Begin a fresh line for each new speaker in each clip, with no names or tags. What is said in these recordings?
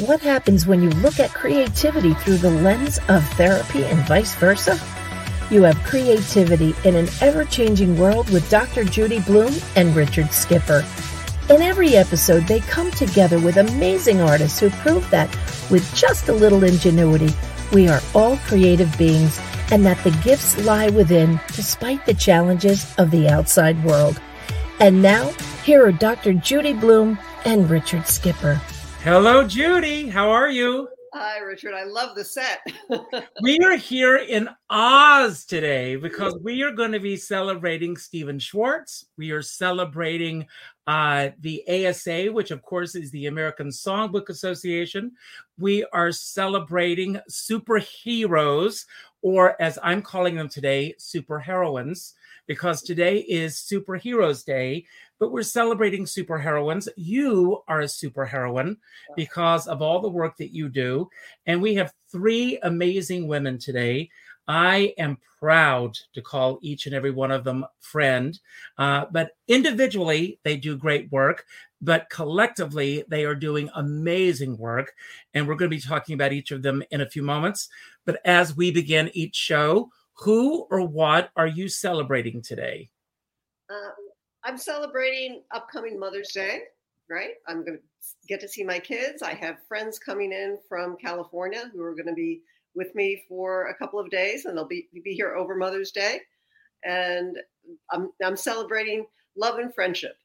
What happens when you look at creativity through the lens of therapy and vice versa? You have creativity in an ever changing world with Dr. Judy Bloom and Richard Skipper. In every episode, they come together with amazing artists who prove that with just a little ingenuity, we are all creative beings and that the gifts lie within despite the challenges of the outside world. And now, here are Dr. Judy Bloom and Richard Skipper.
Hello, Judy. How are you?
Hi, Richard. I love the set.
we are here in Oz today because we are going to be celebrating Stephen Schwartz. We are celebrating uh, the ASA, which of course is the American Songbook Association. We are celebrating superheroes, or as I'm calling them today, superheroines, because today is Superheroes Day, but we're celebrating superheroines. You are a superheroine because of all the work that you do. And we have three amazing women today. I am proud to call each and every one of them friend, uh, but individually, they do great work, but collectively, they are doing amazing work. And we're going to be talking about each of them in a few moments. But as we begin each show, who or what are you celebrating today?
Uh, I'm celebrating upcoming Mother's Day, right? I'm going to get to see my kids. I have friends coming in from California who are going to be with me for a couple of days, and they'll be be here over Mother's Day. And I'm I'm celebrating love and friendship.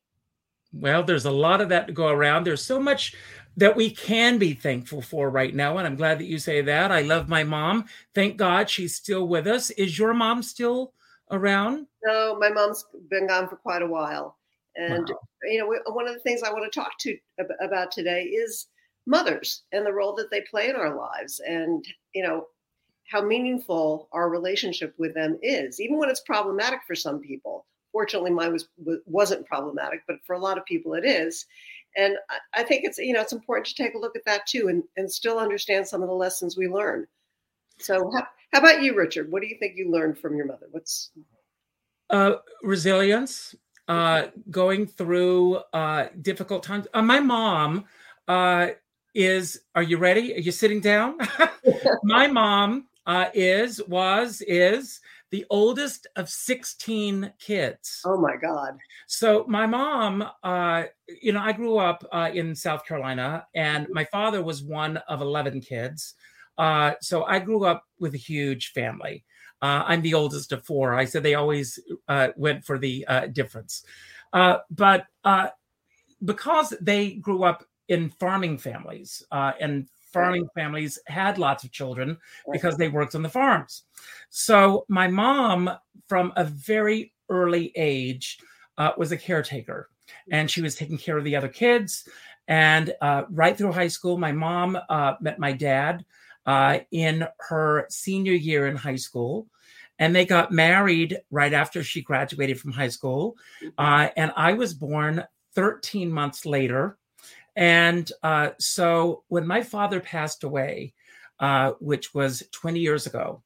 Well, there's a lot of that to go around. There's so much that we can be thankful for right now. And I'm glad that you say that. I love my mom. Thank God she's still with us. Is your mom still around?
No, my mom's been gone for quite a while. And, wow. you know, one of the things I want to talk to about today is mothers and the role that they play in our lives and, you know, how meaningful our relationship with them is, even when it's problematic for some people. Fortunately, mine was wasn't problematic, but for a lot of people, it is. And I think it's you know it's important to take a look at that too, and and still understand some of the lessons we learn. So, how, how about you, Richard? What do you think you learned from your mother? What's
uh, resilience, uh, going through uh, difficult times. Uh, my mom uh, is. Are you ready? Are you sitting down? my mom uh, is was is the oldest of 16 kids.
Oh my God.
So my mom, uh, you know, I grew up uh, in South Carolina and my father was one of 11 kids. Uh, so I grew up with a huge family. Uh, I'm the oldest of four. I said they always uh, went for the uh, difference. but because they grew up in farming families and farming families had lots of children because they worked on the farms. So my mom, from a very early age, uh, was a caretaker, and she was taking care of the other kids. And uh, right through high school, my mom uh, met my dad uh, in her senior year in high school. And they got married right after she graduated from high school. Mm-hmm. Uh, and I was born 13 months later. And uh, so when my father passed away, uh, which was 20 years ago,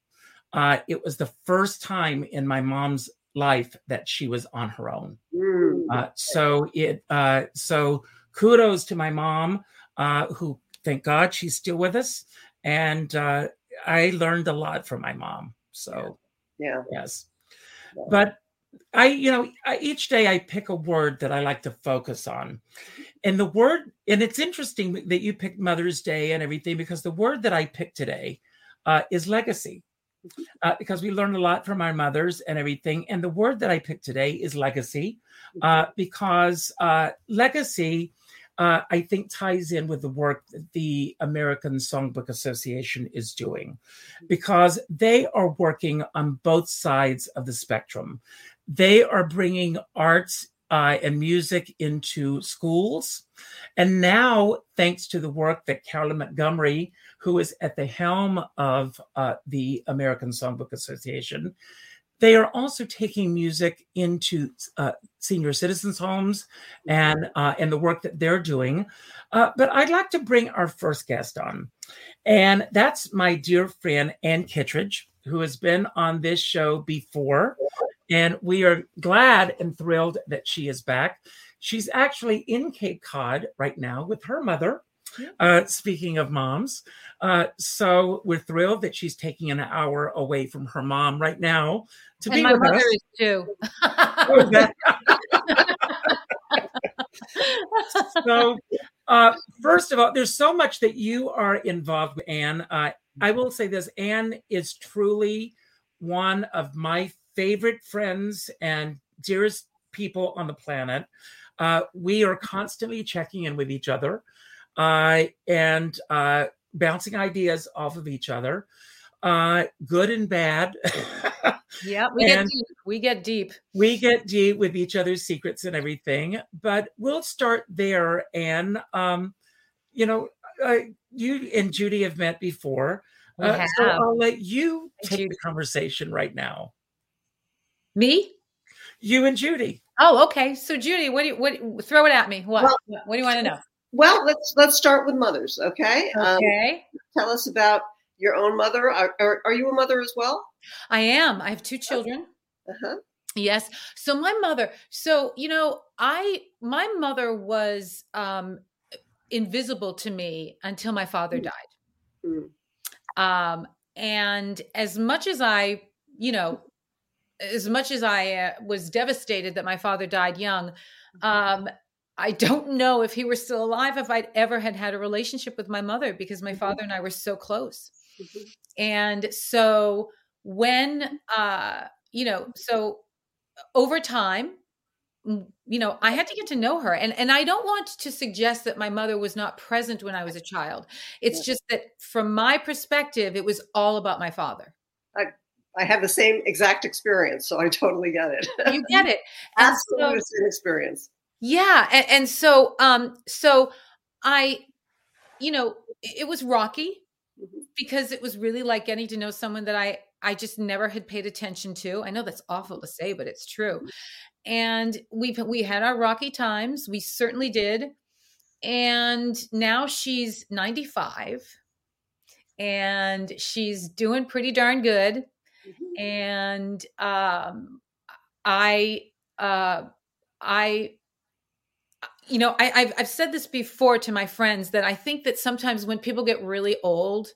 uh, it was the first time in my mom's life that she was on her own. Mm. Uh, so it uh, so kudos to my mom, uh, who thank God she's still with us, and I learned a lot from my mom. So
yeah,
yes, yeah. but I, you know, I, each day I pick a word that I like to focus on. And the word, and it's interesting that you picked Mother's Day and everything because the word that I picked today uh, is legacy. Uh, because we learned a lot from our mothers and everything. And the word that I picked today is legacy, uh, because uh, legacy, uh, I think, ties in with the work that the American Songbook Association is doing, because they are working on both sides of the spectrum. They are bringing arts uh, and music into schools. And now, thanks to the work that Carolyn Montgomery, who is at the helm of uh, the American Songbook Association, they are also taking music into uh, senior citizens' homes and uh, and the work that they're doing. Uh, but I'd like to bring our first guest on, and that's my dear friend Ann Kittredge, who has been on this show before. And we are glad and thrilled that she is back. She's actually in Cape Cod right now with her mother. Uh, speaking of moms, uh, so we're thrilled that she's taking an hour away from her mom right now to
and
be
my
with
mother
us.
is too.
Oh, that- so, uh, first of all, there's so much that you are involved with, Ann. Uh, I will say this Ann is truly one of my favorite friends and dearest people on the planet. Uh, we are constantly checking in with each other uh, and uh, bouncing ideas off of each other, uh, good and bad.
yeah, we get deep. We get deep.
we get deep with each other's secrets and everything but we'll start there and um you know uh, you and judy have met before Uh, so i'll let you take the conversation right now
Me?
you and judy
Oh, okay. So Judy, what do you what throw it at me? What?
Well-
what do you want to know?
Well, let's let's start with mothers, okay? Um,
Okay.
tell us about your own mother. Are, are, are you a mother as well?
I am. I have two children.
Uh-huh.
Yes. So my mother, so you know, I my mother was um invisible to me until my father
Mm.
died.
Mm.
Um and as much as I, you know, as much as I uh, was devastated that my father died young, um I don't know if he were still alive if I'd ever had had a relationship with my mother because my
Mhm.
father and I were so close
Mhm.
and so when uh you know so over time you know i had to get to know her and and i don't want to suggest that my mother was not present when i was a child it's just that from my perspective it was all about my father
I have the same exact experience, so I totally get it.
you get it so-
Absolutely the same experience.
Yeah and, and so um so i you know it, it was rocky
Mhm.
because it was really like getting to know someone that i i just never had paid attention to. I know that's awful to say but it's true. And we've we had our rocky times. We certainly did. And now she's 95 and she's doing pretty darn good.
Mhm.
and um i uh i you know I, I've, I've said this before to my friends that i think that sometimes when people get really old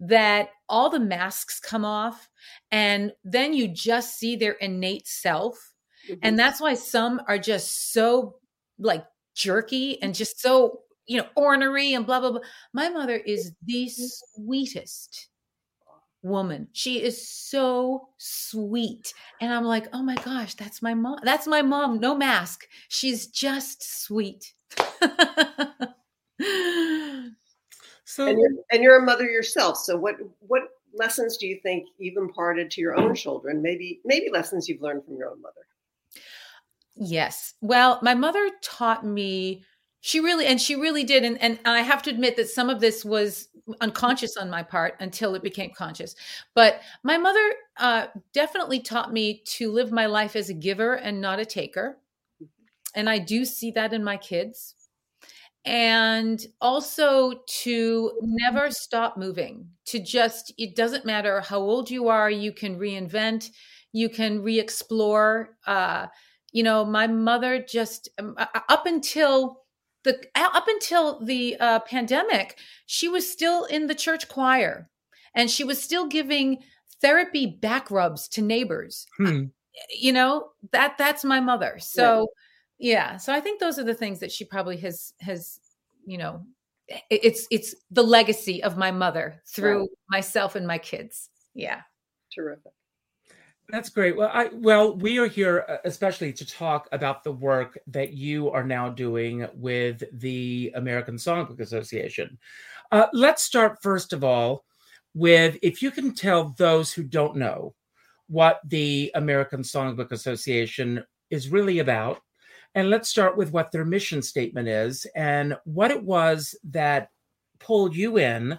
that all the masks come off and then you just see their innate self.
Mhm.
and that's why some are just so like jerky and just so you know ornery and blah blah blah. My mother is the sweetest woman she is so sweet and i'm like oh my gosh that's my mom that's my mom no mask she's just sweet
so
and you're, and you're a mother yourself. So what what lessons do you think you've imparted to your own children? Maybe maybe lessons you've learned from your own mother.
Yes. Well, my mother taught me she really and she really did and and I have to admit that some of this was unconscious on my part until it became conscious. But my mother uh definitely taught me to live my life as a giver and not a taker. And I do see that in my kids. And also to never stop moving, to just, it doesn't matter how old you are, you can reinvent, you can re explore. Uh, you know my mother just um, up until the up until the uh, pandemic she was still in the church choir and she was still giving therapy back rubs to neighbors
hmm.
you know that that's my mother so yeah so i think those are the things that she probably has has you know it's it's the legacy of my mother through
Right.
myself and my kids yeah
Terrific.
That's great. Well, I well, we are here uh, especially to talk about the work that you are now doing with the American Songbook Association. Uh, let's start first of all with if you can tell those who don't know what the American Songbook Association is really about, and let's start with what their mission statement is and what it was that pulled you in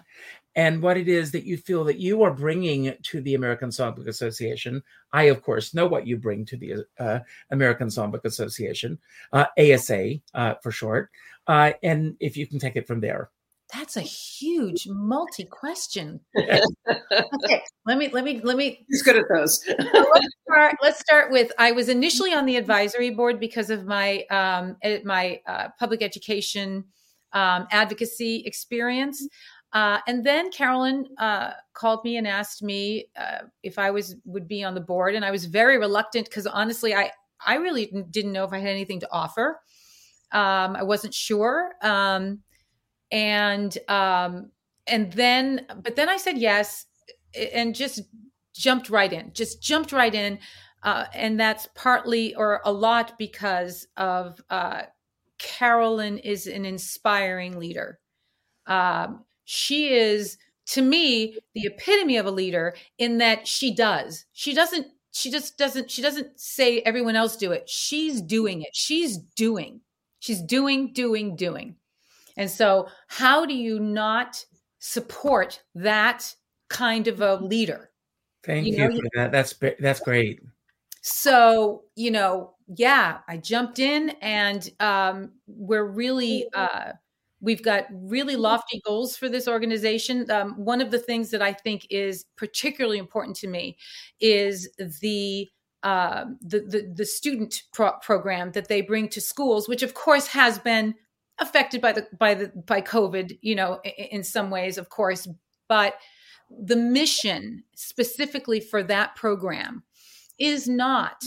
and what it is that you feel that you are bringing to the American Songbook Association. I, of course, know what you bring to the uh, American Songbook Association, uh, ASA uh, for short. Uh, and if you can take it from there.
that's a huge multi question okay let me let me let me
He's good at those.
let's, start, let's start with I was initially on the advisory board because of my um, my uh, public education um, advocacy experience. Uh, and then Carolyn uh, called me and asked me uh, if I was would be on the board, and I was very reluctant because honestly, I I really didn't know if I had anything to offer. Um, I wasn't sure, um, and um, and then but then I said yes, and just jumped right in, just jumped right in, uh, and that's partly or a lot because of uh, Carolyn is an inspiring leader. Um, she is to me the epitome of a leader in that she does. She doesn't she just doesn't she doesn't say everyone else do it. She's doing it. She's doing. She's doing doing doing. And so how do you not support that kind of a leader?
Thank you, you know, for that. That's that's great.
So you know yeah i jumped in and um we're really uh We've got really lofty goals for this organization. Um, one of the things that I think is particularly important to me is the uh, the, the, the student pro- program that they bring to schools, which of course has been affected by the by the by COVID, you know, in, in some ways, of course, but the mission specifically for that program is not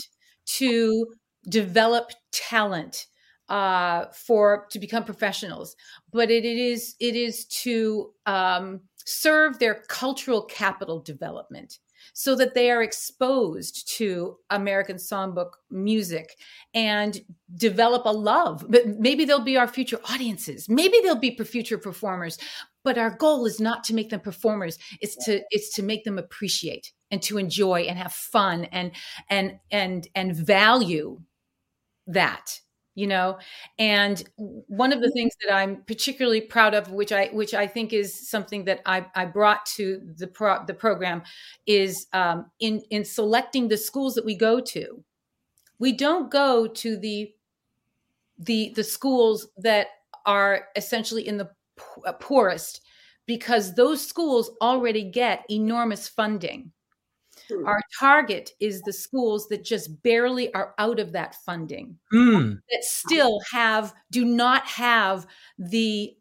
to develop talent uh, for to become professionals, but it, it is it is to um, serve their cultural capital development so that they are exposed to American songbook music and develop a love. But maybe they'll be our future audiences. Maybe they'll be future performers. But our goal is not to make them performers. It's to it's to make them appreciate and to enjoy and have fun and and and and value that you know? And one of the things that i'm particularly proud of which i which i think is something that i, I brought to the pro, the program is um, in in selecting the schools that we go to. We don't go to the the the schools that are essentially in the uh, poorest because those schools already get enormous funding Our target is the schools that just barely are out of that funding, mm. that still have, do not have the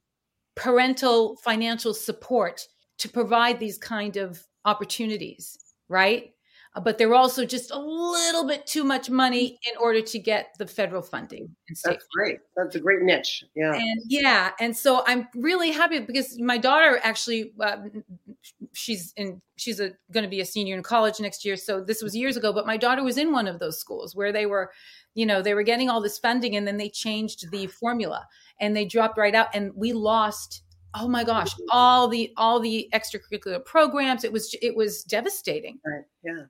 parental financial support to provide these kind of opportunities, right? Uh, but they're also just a little bit too much money in order to get the federal funding.
That's great. That's a great niche. Yeah.
And yeah, and so I'm really happy because my daughter actually, uh, she's in, she's going to be a senior in college next year. So this was years ago, but my daughter was in one of those schools where they were, you know, they were getting all this funding, and then they changed the formula and they dropped right out, and we lost oh my gosh all the all the extracurricular programs it was it was devastating
right yeah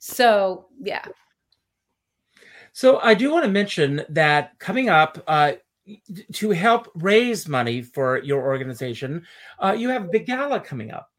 so, yeah.
So, I do want to mention that coming up, uh, to help raise money for your organization, uh, you have a big gala coming up.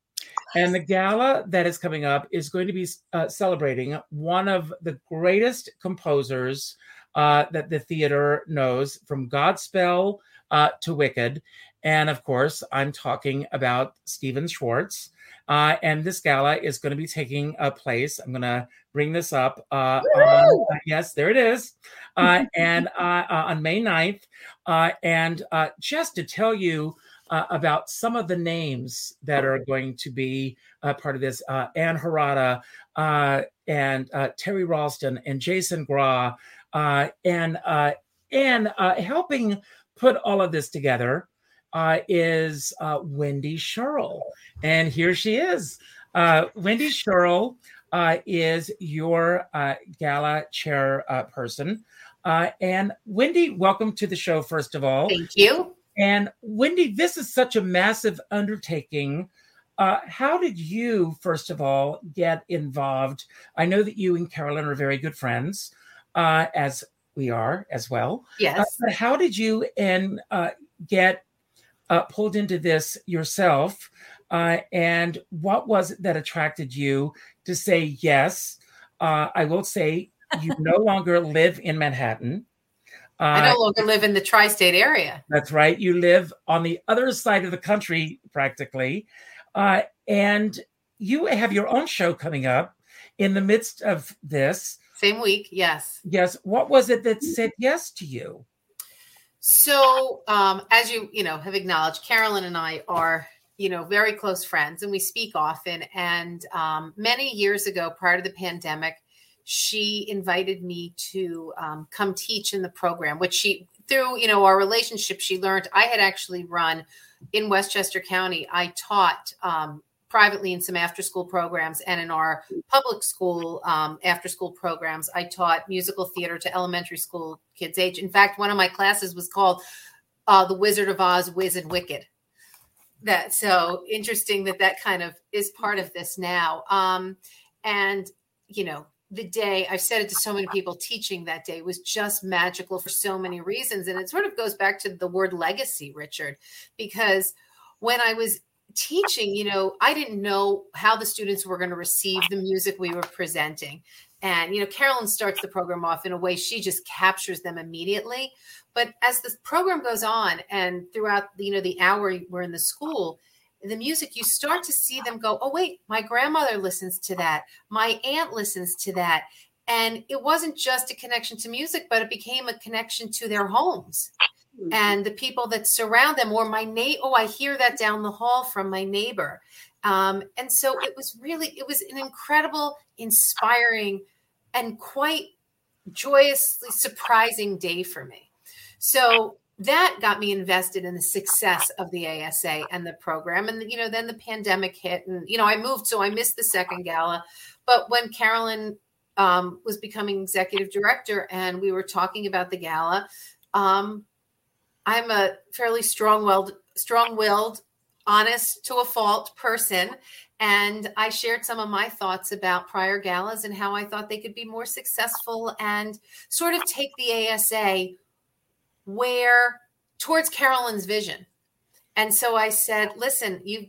And the gala that is coming up is going to be uh, celebrating one of the greatest composers uh, that the theater knows, from Godspell uh, to Wicked. And of course, I'm talking about Stephen Schwartz. Uh, and this gala is going to be taking a place. I'm going to bring this up. Uh, on, uh, yes, there it is. Uh, and uh, uh, on May 9th. and just to tell you about some of the names that are going to be part of this Ann Harada and Teri Ralston and Jason Gra and, and helping put all of this together uh, is uh, Wendy Scherl. And here she is. Uh, Wendy Scherl uh, is your uh, gala chair uh, person. and Wendy, welcome to the show, first of all.
Thank you.
And Wendy, this is such a massive undertaking. Uh, how did you, first of all, get involved? I know that you and Carolyn are very good friends, uh, as we are as well.
Yes.
but how did you and get uh, pulled into this yourself. Uh, and what was it that attracted you to say yes? Uh, I will say you no longer live in Manhattan.
I no uh, longer live in the tri state area.
That's right. You live on the other side of the country, practically. Uh, and you have your own show coming up in the midst of this.
Same week, yes.
Yes. What was it that said yes to you?
So, um, as you you know have acknowledged, Carolyn and I are you know very close friends, and we speak often. And um, many years ago, prior to the pandemic, she invited me to um, come teach in the program, which she through you know our relationship, she learned I had actually run in Westchester County. I taught um, privately in some after school programs and in our public school um, after school programs. I taught musical theater to elementary school kids age. In fact one of my classes was called uh, the wizard of oz wiz and wicked. That so interesting that that kind of is part of this now. Um, and you know the day i've said it to so many people teaching that day was just magical for so many reasons and it sort of goes back to the word legacy richard because when i was teaching, you know, I didn't know how the students were going to receive the music we were presenting. And, you know, Carolyn starts the program off in a way she just captures them immediately. But as the program goes on and throughout, you know, the hour we're in the school, the music, you start to see them go, oh, wait, my grandmother listens to that. My aunt listens to that. And it wasn't just a connection to music, but it became a connection to their homes mm-hmm. and the people that surround them or my neighbor oh i hear that down the hall from my neighbor um, and so it was really it was an incredible inspiring and quite joyously surprising day for me so that got me invested in the success of the ASA and the program. And you know, then the pandemic hit, and you know, I moved, so I missed the second gala. But when Carolyn um, was becoming executive director, and we were talking about the gala, um, I'm a fairly strong-willed, strong-willed, honest to a fault person, and I shared some of my thoughts about prior galas and how I thought they could be more successful and sort of take the ASA where towards Carolyn's vision. And so I said, listen, you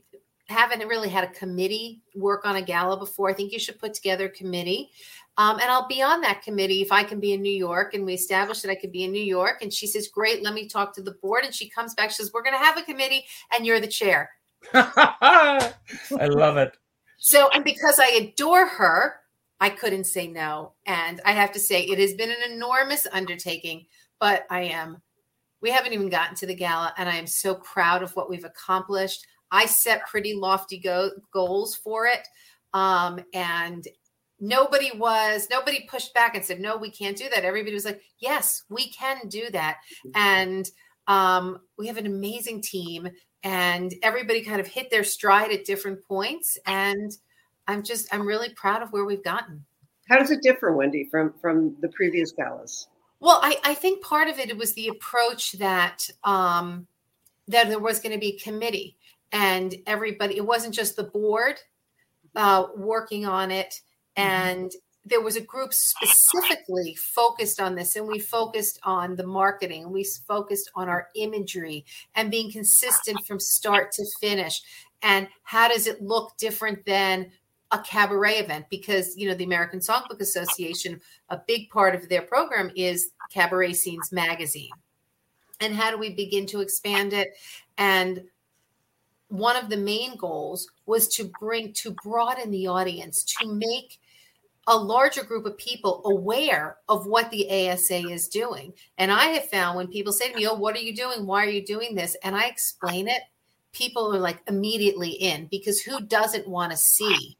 haven't really had a committee work on a gala before. I think you should put together a committee. Um, and I'll be on that committee if I can be in New York. And we established that I could be in New York. And she says, Great, let me talk to the board. And she comes back, she says, We're going to have a committee and you're the chair.
I love it.
So, and because I adore her, I couldn't say no. And I have to say, it has been an enormous undertaking, but I am, we haven't even gotten to the gala. And I am so proud of what we've accomplished. I set pretty lofty go- goals for it. Um, and nobody was nobody pushed back and said no we can't do that everybody was like yes we can do that and um, we have an amazing team and everybody kind of hit their stride at different points and i'm just i'm really proud of where we've gotten
how does it differ wendy from from the previous galas
well i, I think part of it was the approach that um, that there was going to be a committee and everybody it wasn't just the board uh, working on it. Mm-hmm. and there was a group specifically focused on this and we focused on the marketing. We focused on our imagery and being consistent from start to finish. And how does it look different than a cabaret event because you know the american songbook association a big part of their program is cabaret scenes magazine and how do we begin to expand it and one of the main goals was to bring to broaden the audience to make a larger group of people aware of what the ASA is doing. And I have found when people say to me, Oh, what are you doing? Why are you doing this? And I explain it, people are like immediately in because who doesn't want to see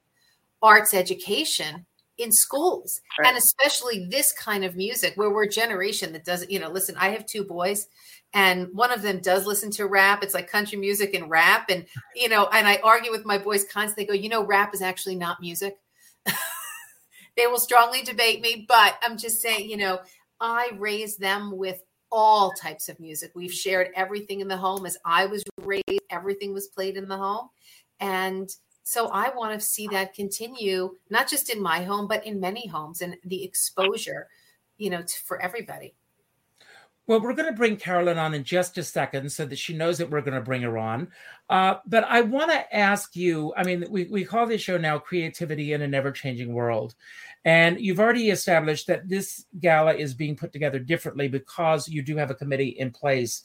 arts education in schools right. and especially this kind of music where we're a generation that doesn't, you know, listen, I have two boys and one of them does listen to rap. It's like country music and rap. And, you know, and I argue with my boys constantly, go, you know, rap is actually not music. they will strongly debate me, but I'm just saying, you know, I raised them with all types of music. We've shared everything in the home as I was raised, everything was played in the home. And so I want to see that continue, not just in my home, but in many homes and the exposure, you know, to, for everybody.
Well, we're going to bring Carolyn on in just a second so that she knows that we're going to bring her on. Uh, but I want to ask you I mean, we, we call this show now Creativity in a Never Changing World. And you've already established that this gala is being put together differently because you do have a committee in place.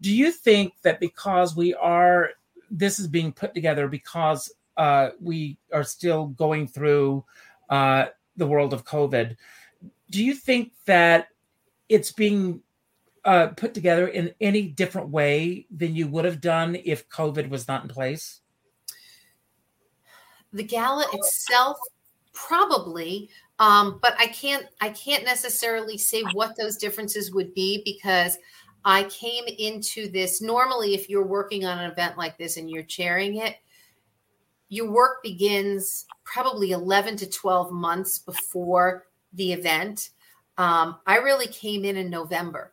Do you think that because we are, this is being put together because uh, we are still going through uh, the world of COVID, do you think that it's being uh, put together in any different way than you would have done if COVID was not in place?
The gala itself, probably, um, but I can't. I can't necessarily say what those differences would be because I came into this. Normally, if you're working on an event like this and you're chairing it, your work begins probably 11 to 12 months before the event. Um, I really came in in November.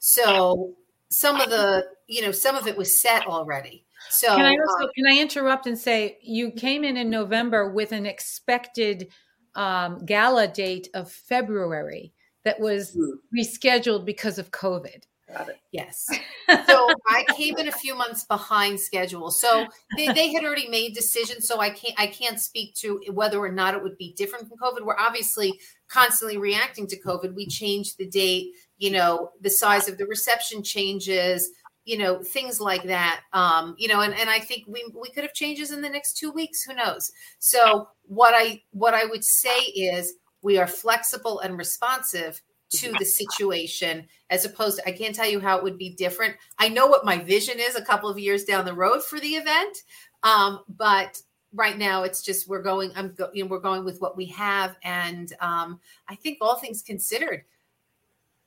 So some of the, you know, some of it was set already. So
can I also, uh, can I interrupt and say you came in in November with an expected um, gala date of February that was hmm. rescheduled because of COVID.
Got it. Yes. so I came in a few months behind schedule. So they, they, had already made decisions. So I can't I can't speak to whether or not it would be different from COVID. We're obviously constantly reacting to COVID. We change the date, you know, the size of the reception changes, you know, things like that. Um, you know, and, and I think we we could have changes in the next two weeks. Who knows? So what I what I would say is we are flexible and responsive to the situation as opposed to I can't tell you how it would be different. I know what my vision is a couple of years down the road for the event. Um, but right now it's just we're going I'm go, you know we're going with what we have and um, I think all things considered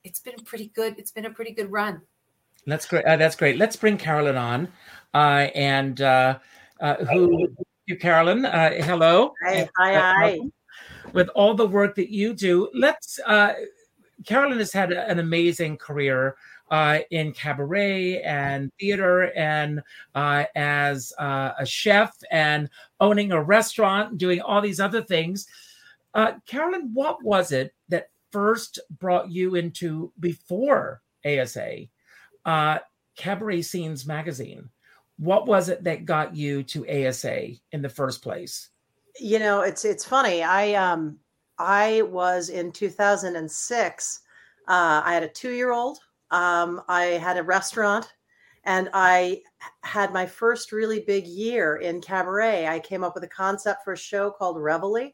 it's been pretty good. It's been a pretty good run.
That's great. Uh, that's great. Let's bring Carolyn on. Uh, and uh, uh who you Carolyn, uh, hello.
Hi, hi, hi.
With all the work that you do, let's uh, Carolyn has had an amazing career uh, in cabaret and theater and uh, as uh, a chef and owning a restaurant, doing all these other things. Uh, Carolyn, what was it that first brought you into before ASA, uh, Cabaret Scenes magazine? What was it that got you to ASA in the first place?
You know, it's it's funny. I um I was in 2006. Uh, I had a two year old. Um, I had a restaurant and I had my first really big year in cabaret. I came up with a concept for a show called Reveille.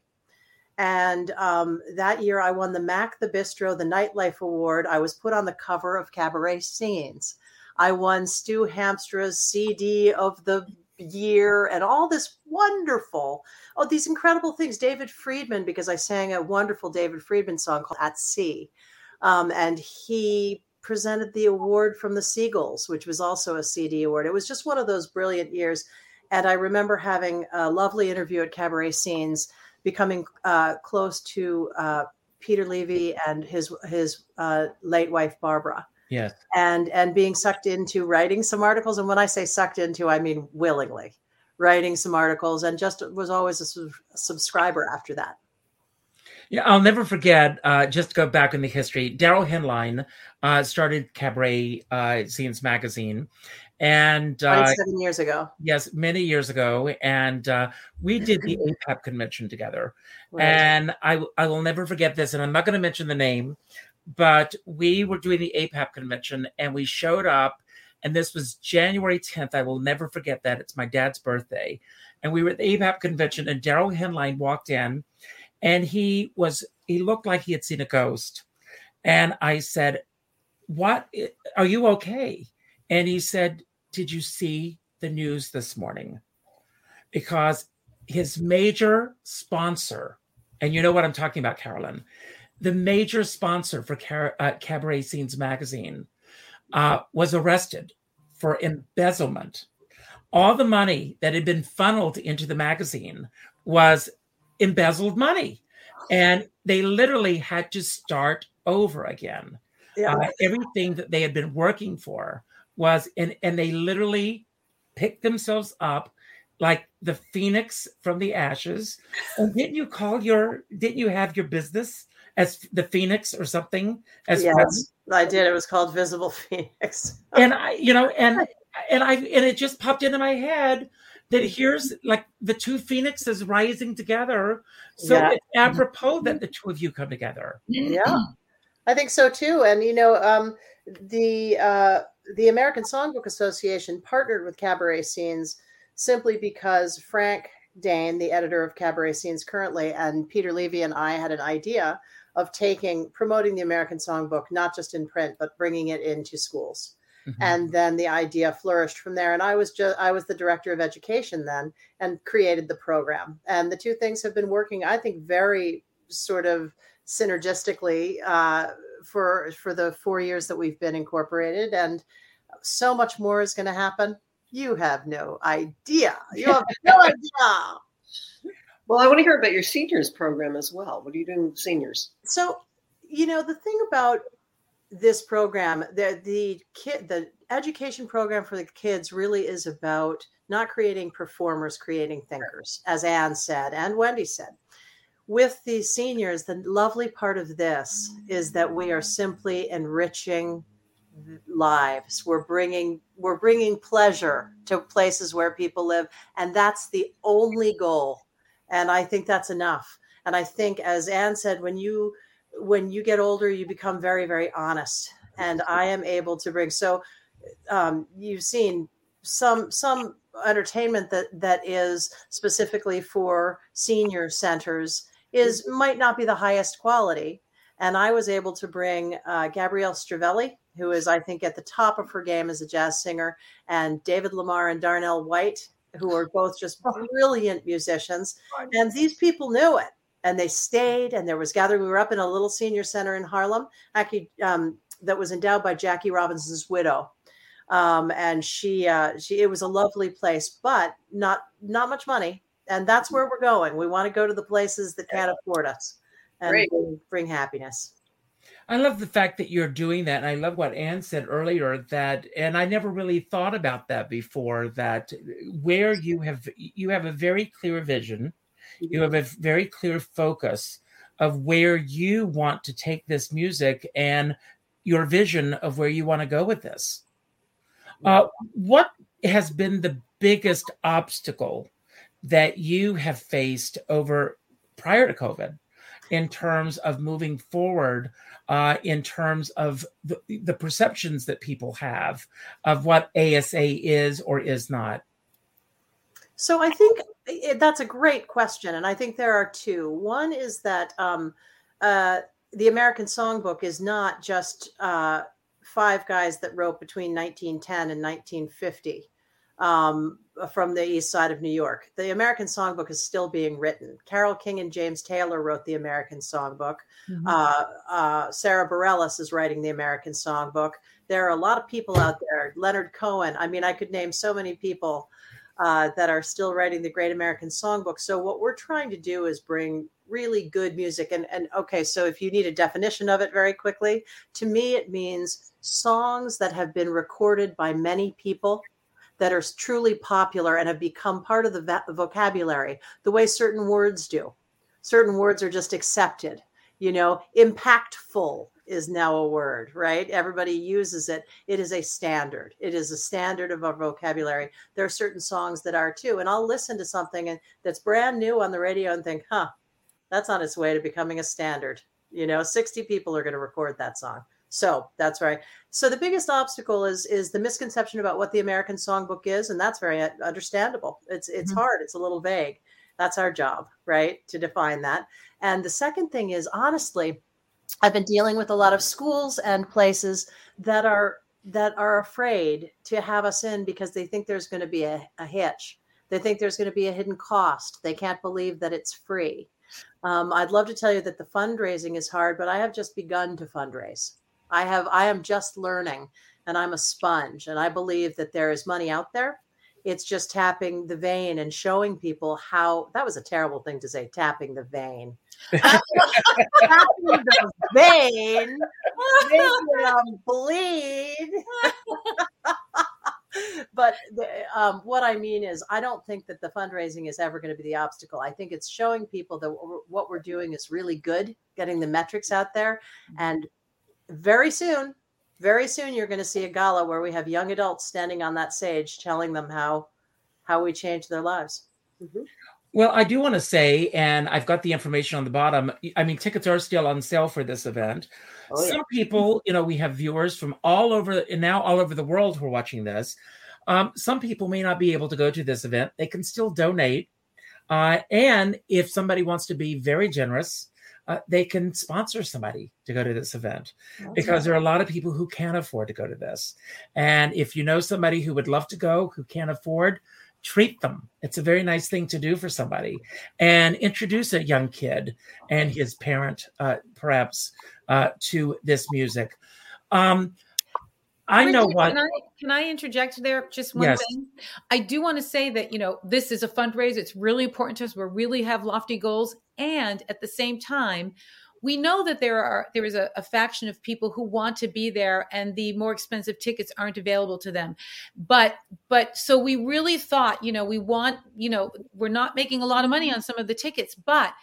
And um, that year I won the Mac the Bistro, the Nightlife Award. I was put on the cover of Cabaret Scenes. I won Stu Hamstra's CD of the year and all this wonderful oh these incredible things. David friedman because i sang a wonderful david friedman song called at sea um, and he presented the award from the seagulls which was also a cd award. It was just one of those brilliant years. And i remember having a lovely interview at cabaret scenes becoming uh, close to uh, peter leavy and his his uh, late wife barbara
Yes.
And and being sucked into writing some articles. And when I say sucked into, I mean willingly writing some articles and just was always a, sub- subscriber after that.
Yeah, I'll never forget. Uh, just to go back in the history, Daryl Henline uh, started Cabaret uh, Scenes magazine, and
uh, seven years ago.
Yes, many years ago, and uh, we did the APAP convention together. Right. And I I will never forget this. And I'm not going to mention the name, but we were doing the APAP convention and we showed up, and this was January 10th. I will never forget that. It's my dad's birthday. And we were at the APAP convention, and Daryl Henline walked in, and he was, he looked like he had seen a ghost. And I said, What are you okay? And he said, Did you see the news this morning? Because his major sponsor, and you know what I'm talking about, Carolyn, the major sponsor for Car- uh, Cabaret Scenes magazine, uh, was arrested for embezzlement. All the money that had been funneled into the magazine was embezzled money. And they literally had to start over again. Yeah. Uh, everything that they had been working for was, and, and they literally picked themselves up like the phoenix from the ashes. And didn't you call your, didn't you have your business as the Phoenix or something. As
yes, I did. It was called Visible Phoenix.
and I, you know, and and I and it just popped into my head that here's like the two phoenixes rising together. So yeah. it's apropos that the two of you come together.
Yeah, I think so too. And you know, um, the uh, the American Songbook Association partnered with Cabaret Scenes simply because Frank Dain, the editor of Cabaret Scenes currently, and Peter Leavy and I had an idea of taking promoting the American Songbook not just in print but bringing it into schools. Mm-hmm. And then the idea flourished from there. And I was just I was the director of education then and created the program. And the two things have been working, I think, very sort of synergistically uh, for for the four years that we've been incorporated. And so much more is going to happen. You have no idea. You have no idea.
Well, I want to hear about your seniors program as well. What are you doing with seniors?
So, you know, the thing about this program, the the kid the education program for the kids really is about not creating performers, creating thinkers, as Ann said and Wendy said. With the seniors, the lovely part of this is that we are simply enriching lives we're bringing we're bringing pleasure to places where people live and that's the only goal and i think that's enough. And i think as ann said when you when you get older you become very very honest. And i am able to bring so um, you've seen some some entertainment that that is specifically for senior centers is might not be the highest quality. And i was able to bring uh, gabrielle stravelli who is i think at the top of her game as a jazz singer and david lamar and darnell white who are both just brilliant musicians and these people knew it and they stayed and there was gathering we were up in a little senior center in harlem actually um, that was endowed by jackie robinson's widow. Um, and she uh, she it was a lovely place but not not much money and that's where we're going. We want to go to the places that can't afford us and bring, bring happiness
I love the fact that you're doing that. And I love what Ann said earlier that, and I never really thought about that before, that where you have, you have a very clear vision you have a very clear focus of where you want to take this music and your vision of where you want to go with this. Uh, what has been the biggest obstacle that you have faced over prior to COVID in terms of moving forward, uh, in terms of the, the perceptions that people have of what ASA is or is not?
So I think it, that's a great question, and I think there are two. One is that um, uh, the American Songbook is not just uh, five guys that wrote between 1910 and 1950 um, from the east side of New York. The American Songbook is still being written. Carole King and James Taylor wrote the American Songbook. Mm-hmm. Uh, uh, Sara Bareilles is writing the American Songbook. There are a lot of people out there. Leonard Cohen. I mean, I could name so many people uh, that are still writing the Great American Songbook. So what we're trying to do is bring really good music. And and okay, so if you need a definition of it very quickly, to me it means songs that have been recorded by many people that are truly popular and have become part of the vocabulary the way certain words do. Certain words are just accepted. You know, impactful is now a word, right? Everybody uses it. It is a standard. It is a standard of our vocabulary. There are certain songs that are too. And I'll listen to something that's brand new on the radio and think, huh, that's on its way to becoming a standard. You know, 60 people are going to record that song. So that's right. So the biggest obstacle is is the misconception about what the American Songbook is, and that's very understandable. It's it's mm-hmm. hard. It's a little vague. That's our job, right, to define that. And the second thing is honestly, I've been dealing with a lot of schools and places that are that are afraid to have us in because they think there's going to be a, a hitch. They think there's going to be a hidden cost. They can't believe that it's free. Um, I'd love to tell you that the fundraising is hard, but I have just begun to fundraise. I have I am just learning, and I'm a sponge, and I believe that there is money out there. It's just tapping the vein and showing people how that was a terrible thing to say, tapping the vein. tapping the vein them bleed. but the, um, what I mean is, I don't think that the fundraising is ever going to be the obstacle. I think it's showing people that what we're doing is really good, getting the metrics out there. And very soon, very soon you're going to see a gala where we have young adults standing on that stage telling them how how we change their lives.
Mm-hmm. well i do want to say and i've got the information on the bottom i mean tickets are still on sale for this event. Oh, yeah. some people you know we have viewers from all over and now all over the world who are watching this. Um, some people may not be able to go to this event. They can still donate. Uh, and if somebody wants to be very generous uh, they can sponsor somebody to go to this event because there are a lot of people who can't afford to go to this. And if you know somebody who would love to go, who can't afford, treat them. It's a very nice thing to do for somebody and introduce a young kid and his parent, uh, perhaps, uh, to this music. Um, I know what.
Can I, can I interject there just one
Yes.
thing? I do want to say that, you know, this is a fundraiser. It's really important to us. We really have lofty goals. And at the same time, we know that there are there is a, a faction of people who want to be there and the more expensive tickets aren't available to them. But but so we really thought you know we want you know we're not making a lot of money on some of the tickets but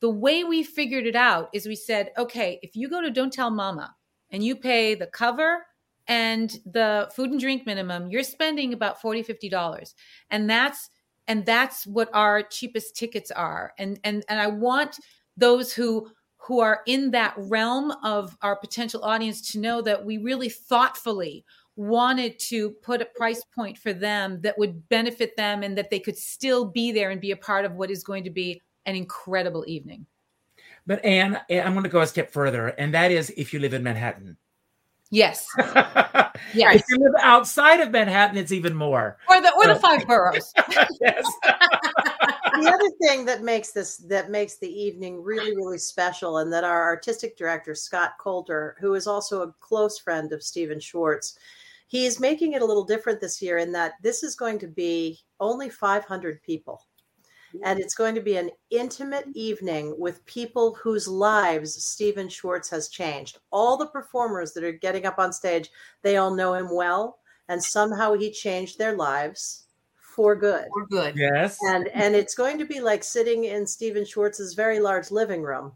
the way we figured it out is we said okay if you go to don't tell mama and you pay the cover and the food and drink minimum you're spending about 40 50 dollars. And that's and that's what our cheapest tickets are and and and i want those who who are in that realm of our potential audience to know that we really thoughtfully wanted to put a price point for them that would benefit them and that they could still be there and be a part of what is going to be an incredible evening
But Ann, eh, I'm going to go a step further, and that is if you live in Manhattan.
Yes yes.
if you live outside of Manhattan, it's even more.
or the or the five boroughs
yes.
the other thing that makes this that makes the evening really really special and that our artistic director scott coulter who is also a close friend of stephen schwartz he's making it a little different this year in that this is going to be only 500 people and it's going to be an intimate evening with people whose lives Stephen Schwartz has changed. All the performers that are getting up on stage, they all know him well, and somehow he changed their lives for good
We're good.
Yes.
and and it's going to be like sitting in Stephen Schwartz's very large living room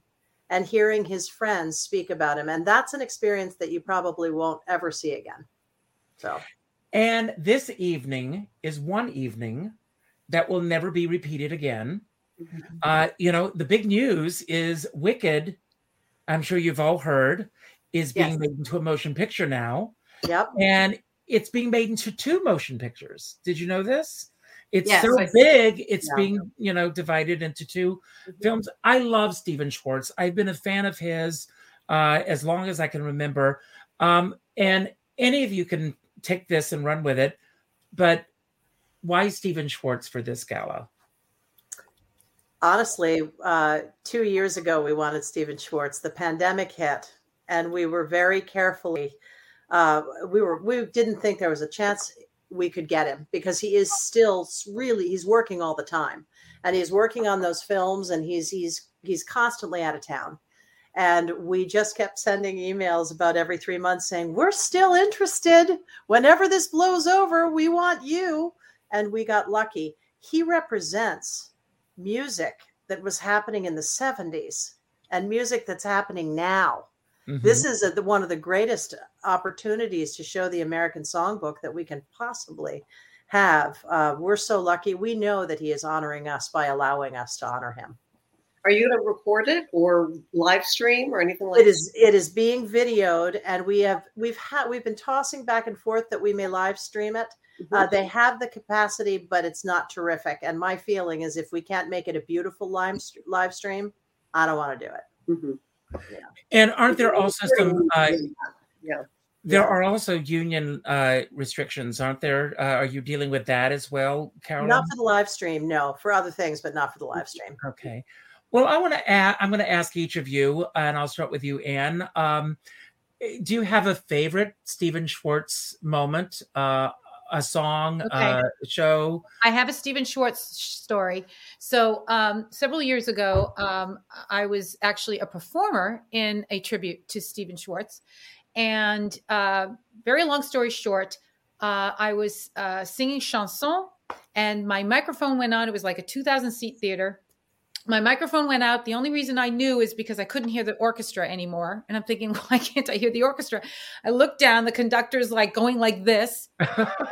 and hearing his friends speak about him and that's an experience that you probably won't ever see again so
And this evening is one evening that will never be repeated again. Uh, you know, the big news is Wicked, I'm sure you've all heard, is being
Yes.
made into a motion picture now.
yep
And it's being made into two motion pictures. Did you know this? It's
Yes,
so big, it's
Yeah.
being, you know, divided into 2
Mhm.
films. I love Stephen Schwartz. I've been a fan of his uh, as long as I can remember. Um, and any of you can take this and run with it. But why Stephen Schwartz for this gala?
honestly uh, two years ago we wanted Stephen Schwartz. The pandemic hit and we were very carefully uh, we were we didn't think there was a chance we could get him because he is still really he's working all the time. And he's working on those films and he's he's he's constantly out of town. And we just kept sending emails about every three months saying we're still interested. Whenever this blows over we want you and we got lucky he represents music that was happening in the 70s and music that's happening now this is a, the, one of the greatest opportunities to show the American Songbook that we can possibly have. Uh, we're so lucky. We know that he is honoring us by allowing us to honor him.
Are you going to record it or live stream or anything like
It is it is being videoed, and we have we've had we've been tossing back and forth that we may live stream it.
That?
Uh, they have the capacity, but it's not terrific. And my feeling is, if we can't make it a beautiful live live stream, I don't want to do it.
Mhm.
And aren't there also some? Uh,
yeah.
there
Yeah.
are also union uh, restrictions, aren't there? Uh, are you dealing with that as well, Carolyn?
Not for the live stream, no. For other things, but not for the live stream.
Okay. Well, I want to add, I'm going to ask each of you, and I'll start with you, Ann. Um, do you have a favorite Stephen Schwartz moment, uh, a song,
Okay.
uh, show?
I have a Stephen Schwartz story. So um, several years ago, um, I was actually a performer in a tribute to Stephen Schwartz, and uh, very long story short, uh, I was uh, singing chanson, and my microphone went on. It was like a 2,000 seat theater. My microphone went out. The only reason I knew is because I couldn't hear the orchestra anymore. And I'm thinking, why can't I hear the orchestra? I looked down, the conductor's like going like this.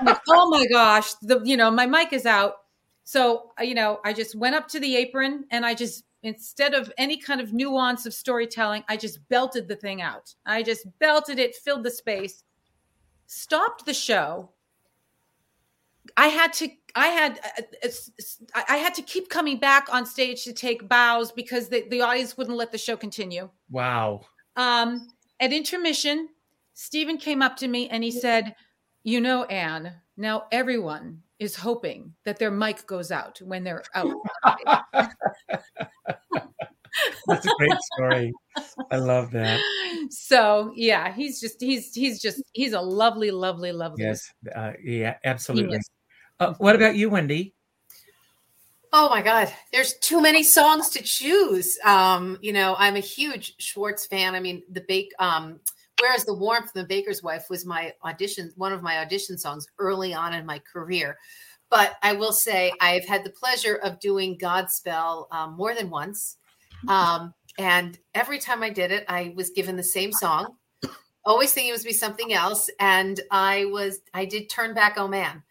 Like, oh my gosh, the you know, my mic is out. So, uh, you know, I just went up to the apron and I just instead of any kind of nuance of storytelling, I just belted the thing out. I just belted it, filled the space, stopped the show, I had to I had uh, uh, I had to keep coming back on stage to take bows because the, the audience wouldn't let the show continue.
Wow.
Um, at intermission, Stephen came up to me and he said, "You know, Ann, now everyone is hoping that their mic goes out when they're out."
That's a great story. I love that.
So yeah, he's just he's he's just he's a lovely, lovely, lovely.
Yes, uh, yeah, absolutely. Uh, what about you, Wendy?
Oh my God, there's too many songs to choose. Um, you know, I'm a huge Schwartz fan. I mean, the bake, um, whereas the warmth the baker's wife was my audition, one of my audition songs early on in my career. But I will say I've had the pleasure of doing Godspell um, more than once. Um, and every time I did it, I was given the same song, always thinking it was be something else. And I was, I did turn back, oh man.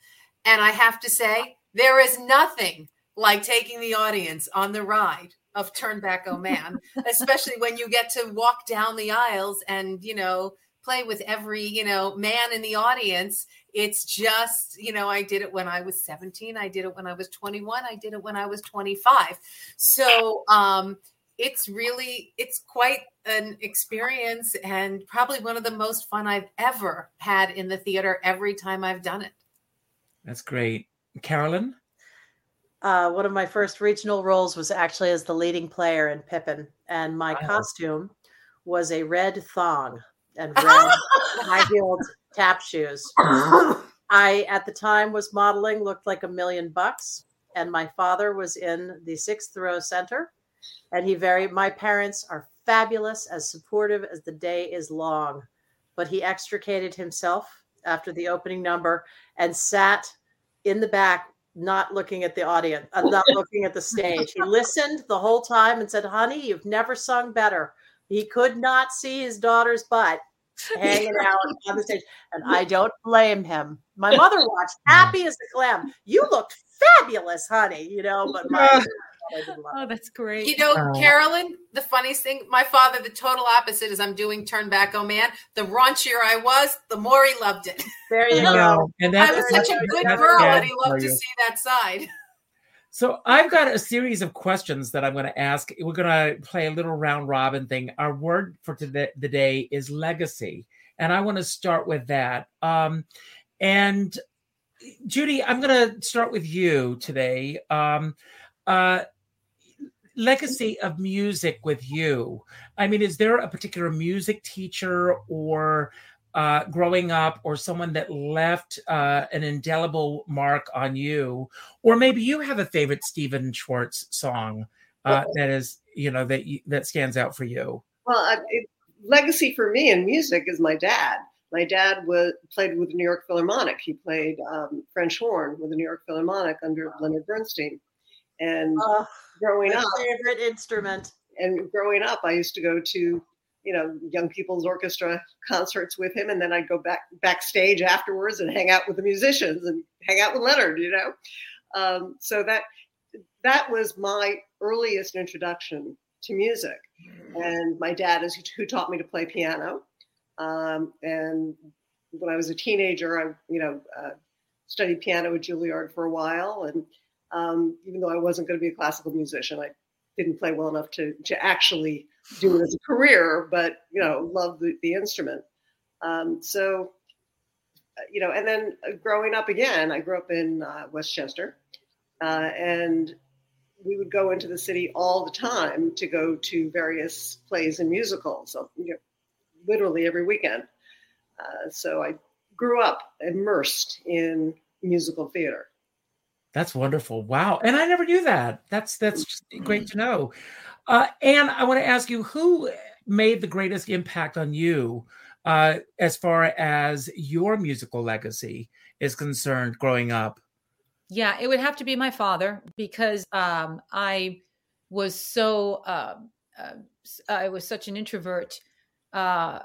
And I have to say, there is nothing like taking the audience on the ride of Turn Back Oh Man, especially when you get to walk down the aisles and, you know, play with every, you know, man in the audience. It's just, you know, I did it when I was 17, I did it when I was 21, I did it when I was 25. So, um it's really it's quite an experience and probably one of the most fun I've ever had in the theater every time I've done it.
That's great. Carolyn?
Uh, one of my first regional roles was actually as the leading player in Pippin, and my wow. costume was a red thong and red high heeled tap shoes. I, at the time, was modeling, looked like a million bucks, and my father was in the sixth row center. And he very, my parents are fabulous, as supportive as the day is long. But he extricated himself after the opening number and sat in the back not looking at the audience, uh, not looking at the stage. He listened the whole time and said, "Honey, you've never sung better." He could not see his daughter's butt hanging out on the stage, and I don't blame him. My mother watched, happy as a clam. You looked fabulous, honey. You know, but my
oh, that's great.
You know, uh, Carolyn, the funniest thing, my father, the total opposite is I'm doing Turn Back, oh man. The raunchier I was, the more he loved it.
There you go.
And I was such a good girl and he loved to see that side.
So I've got a series of questions that I'm going to ask. We're going to play a little round robin thing. Our word for today, the day is legacy. And I want to start with that. Um, and Judy, I'm going to start with you today. Um, uh, legacy of music with you? I mean, is there a particular music teacher or uh, growing up or someone that left uh, an indelible mark on you? Or maybe you have a favorite Stephen Schwartz song uh, that is, you know, that you, that stands out for you?
Well, it, legacy for me in music is my dad. My dad was played with the New York Philharmonic. He played um, French horn with the New York Philharmonic under Leonard Bernstein. And growing up,
favorite instrument.
And growing up, I used to go to you know young people's orchestra concerts with him, and then I'd go back backstage afterwards and hang out with the musicians and hang out with Leonard. You know, um, so that that was my earliest introduction to music. And my dad is who taught me to play piano. Um, and when I was a teenager, I you know uh, studied piano at Juilliard for a while and um, even though I wasn't going to be a classical musician, I didn't play well enough to to actually do it as a career, but you know, love the, the instrument. Um, so, uh, you know, and then uh, growing up again, I grew up in uh, Westchester, uh, and we would go into the city all the time to go to various plays and musicals, so, you know, literally every weekend. Uh, so I grew up immersed in musical theater.
That's wonderful. Wow. And I never knew that. That's that's great to know. Uh, and I want to ask you who made the greatest impact on you uh, as far as your musical legacy is concerned growing up?
Yeah, it would have to be my father because um, I was so uh, uh, I was such an introvert, uh,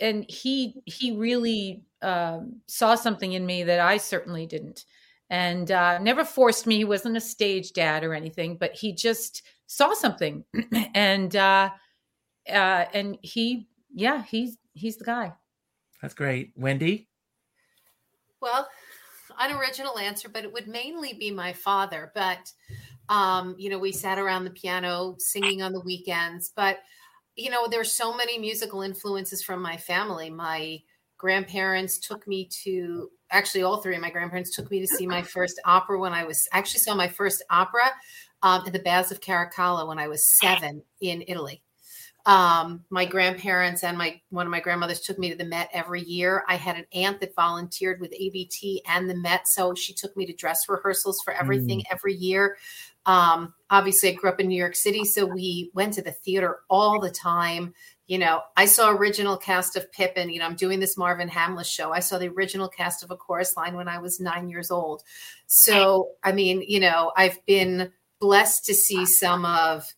and he he really um, saw something in me that I certainly didn't and uh, never forced me. He wasn't a stage dad or anything, but he just saw something, and uh, uh, and he, yeah, he's he's the guy.
That's great, Wendy.
Well, an original answer, but it would mainly be my father. But um, you know, we sat around the piano singing on the weekends. But you know, there's so many musical influences from my family. My grandparents took me to actually all three of my grandparents took me to see my first opera when I was actually saw my first opera um, at the Baths of Caracalla when I was seven in Italy. Um, my grandparents and my one of my grandmothers took me to the Met every year. I had an aunt that volunteered with ABT and the Met, so she took me to dress rehearsals for everything mm. every year. Um, obviously, I grew up in New York City, so we went to the theater all the time. You know, I saw original cast of Pippin. You know, I'm doing this Marvin Hamlisch show. I saw the original cast of A Chorus Line when I was nine years old. So, I mean, you know, I've been blessed to see some of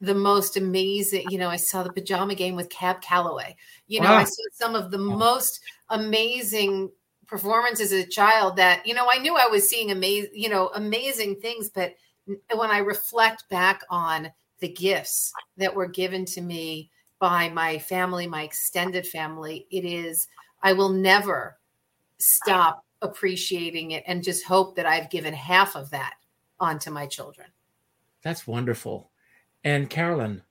the most amazing. You know, I saw the Pajama Game with Cab Calloway. You know, wow. I saw some of the most amazing performances as a child that you know I knew I was seeing amazing, you know, amazing things, but when I reflect back on the gifts that were given to me by my family, my extended family, it is, I will never stop appreciating it and just hope that I've given half of that onto my children.
That's wonderful. And Carolyn?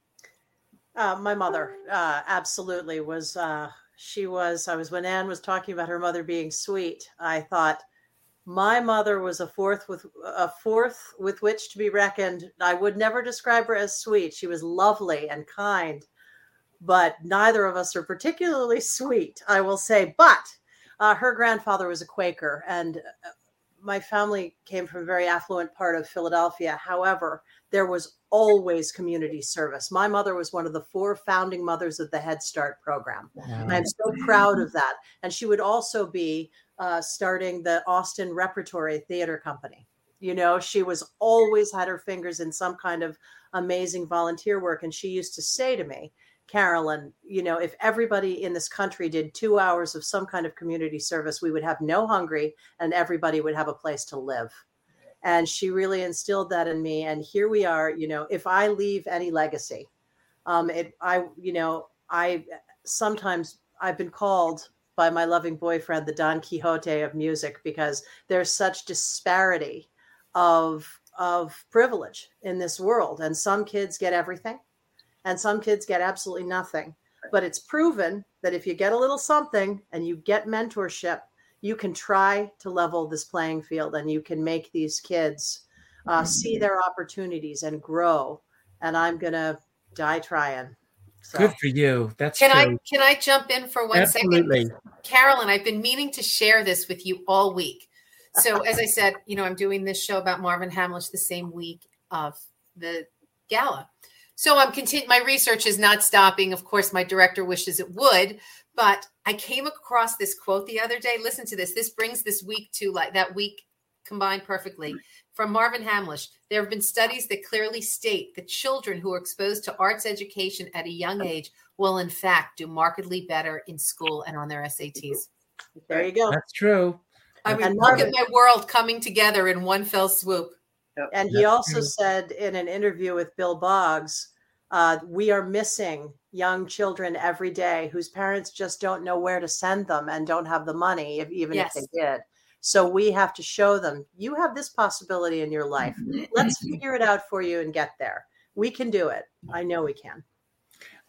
Uh, my mother uh, absolutely was. Uh, she was. I was when Ann was talking about her mother being sweet. I thought, my mother was a fourth with a fourth with which to be reckoned. I would never describe her as sweet. She was lovely and kind, but neither of us are particularly sweet, I will say. But uh, her grandfather was a Quaker, and uh, my family came from a very affluent part of Philadelphia. However, there was always community service. My mother was one of the four founding mothers of the Head Start program. Wow. I'm so proud of that. And she would also be uh, starting the Austin Repertory Theater Company. You know, she was always had her fingers in some kind of amazing volunteer work. And she used to say to me, Carolyn, you know, if everybody in this country did two hours of some kind of community service, we would have no hungry and everybody would have a place to live. And she really instilled that in me. And here we are, you know, if I leave any legacy, um, it, I, you know, I sometimes I've been called by my loving boyfriend, the Don Quixote of music, because there's such disparity of of privilege in this world. And some kids get everything, and some kids get absolutely nothing. But it's proven that if you get a little something and you get mentorship, you can try to level this playing field and you can make these kids uh, see their opportunities and grow. And I'm going to die trying.
So. Good for you. That's
can true. I can I jump in for one Absolutely. second, Carolyn, I've been meaning to share this with you all week. So as I said, you know, I'm doing this show about Marvin Hamlisch the same week of the gala. So I'm continuing. My research is not stopping. Of course, my director wishes it would, but I came across this quote the other day. Listen to this. This brings this week to like that week combined perfectly mm-hmm. from Marvin Hamlisch. There have been studies that clearly state that children who are exposed to arts education at a young age will, in fact, do markedly better in school and on their SATs.
There you go.
That's true.
I mean, look at my world coming together in one fell swoop.
And he also said in an interview with Bill Boggs, uh, we are missing young children every day whose parents just don't know where to send them and don't have the money, if, even yes. if they did. So we have to show them you have this possibility in your life. Let's figure it out for you and get there. We can do it. I know we can.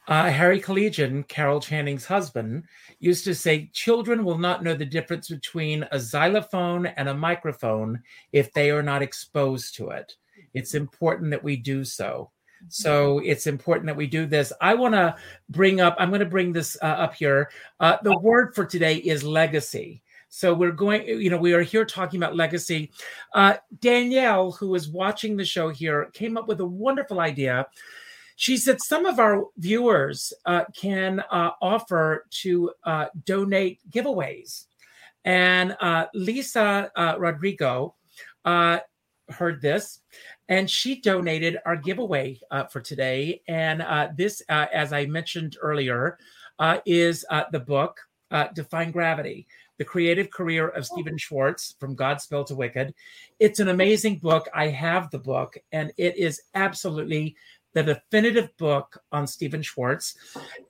Uh, Harry Kullijian, Carol Channing's husband, used to say, Children will not know the difference between a xylophone and a microphone if they are not exposed to it. It's important that we do so. So it's important that we do this. I want to bring up, I'm going to bring this uh, up here. Uh, the word for today is legacy. So we're going, you know, we are here talking about legacy. Uh, Danielle, who is watching the show here, came up with a wonderful idea. She said some of our viewers uh, can uh, offer to uh, donate giveaways. And uh, Lisa uh, Rodrigo heard this and she donated our giveaway for today. And this, as I mentioned earlier, is the book Defying Gravity the Creative Career of Stephen Schwartz from Godspell to Wicked. It's an amazing book. I have the book, and it is absolutely the definitive book on Stephen Schwartz.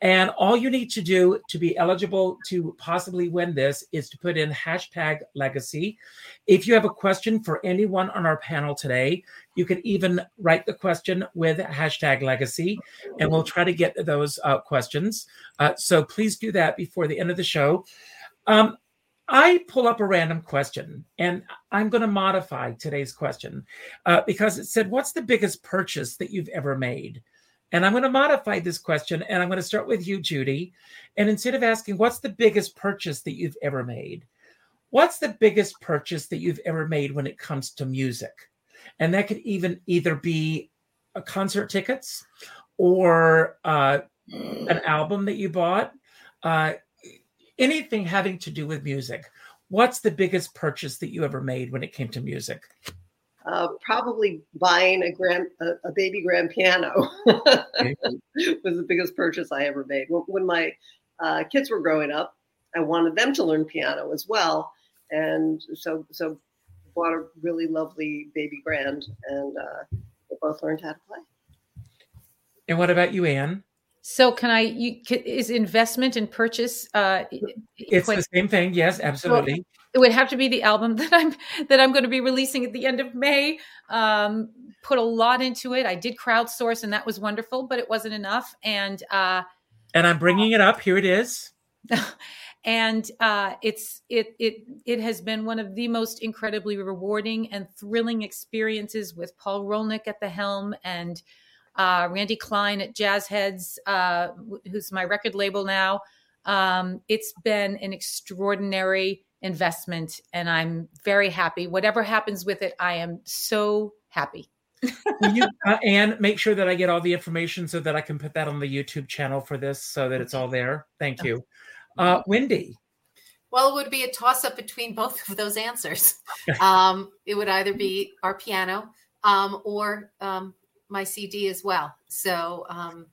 And all you need to do to be eligible to possibly win this is to put in hashtag legacy. If you have a question for anyone on our panel today, you can even write the question with hashtag legacy, and we'll try to get those uh, questions. Uh, so please do that before the end of the show. Um, I pull up a random question and I'm going to modify today's question uh, because it said, What's the biggest purchase that you've ever made? And I'm going to modify this question and I'm going to start with you, Judy. And instead of asking, What's the biggest purchase that you've ever made? What's the biggest purchase that you've ever made when it comes to music? And that could even either be a concert tickets or uh, an album that you bought. Uh, anything having to do with music. What's the biggest purchase that you ever made when it came to music?
Uh, probably buying a grand a, a baby grand piano was the biggest purchase I ever made. When, when my uh, kids were growing up, I wanted them to learn piano as well, and so so bought a really lovely baby grand, and uh, they both learned how to play.
And what about you, Ann?
So can I? You, is investment and purchase? Uh,
it's the same thing. Yes, absolutely. Well,
it would have to be the album that I'm that I'm going to be releasing at the end of May. Um, put a lot into it. I did crowdsource, and that was wonderful, but it wasn't enough. And uh,
and I'm bringing it up. Here it is.
and uh, it's it it it has been one of the most incredibly rewarding and thrilling experiences with Paul Rolnick at the helm and uh, Randy Klein at Jazz Heads, uh, who's my record label now. Um, it's been an extraordinary investment, and I'm very happy. Whatever happens with it, I am so happy.
you, uh, Ann, make sure that I get all the information so that I can put that on the YouTube channel for this so that it's all there. Thank you. Uh, Wendy.
Well, it would be a toss up between both of those answers. Um, it would either be our piano um, or um, my CD as well. So um,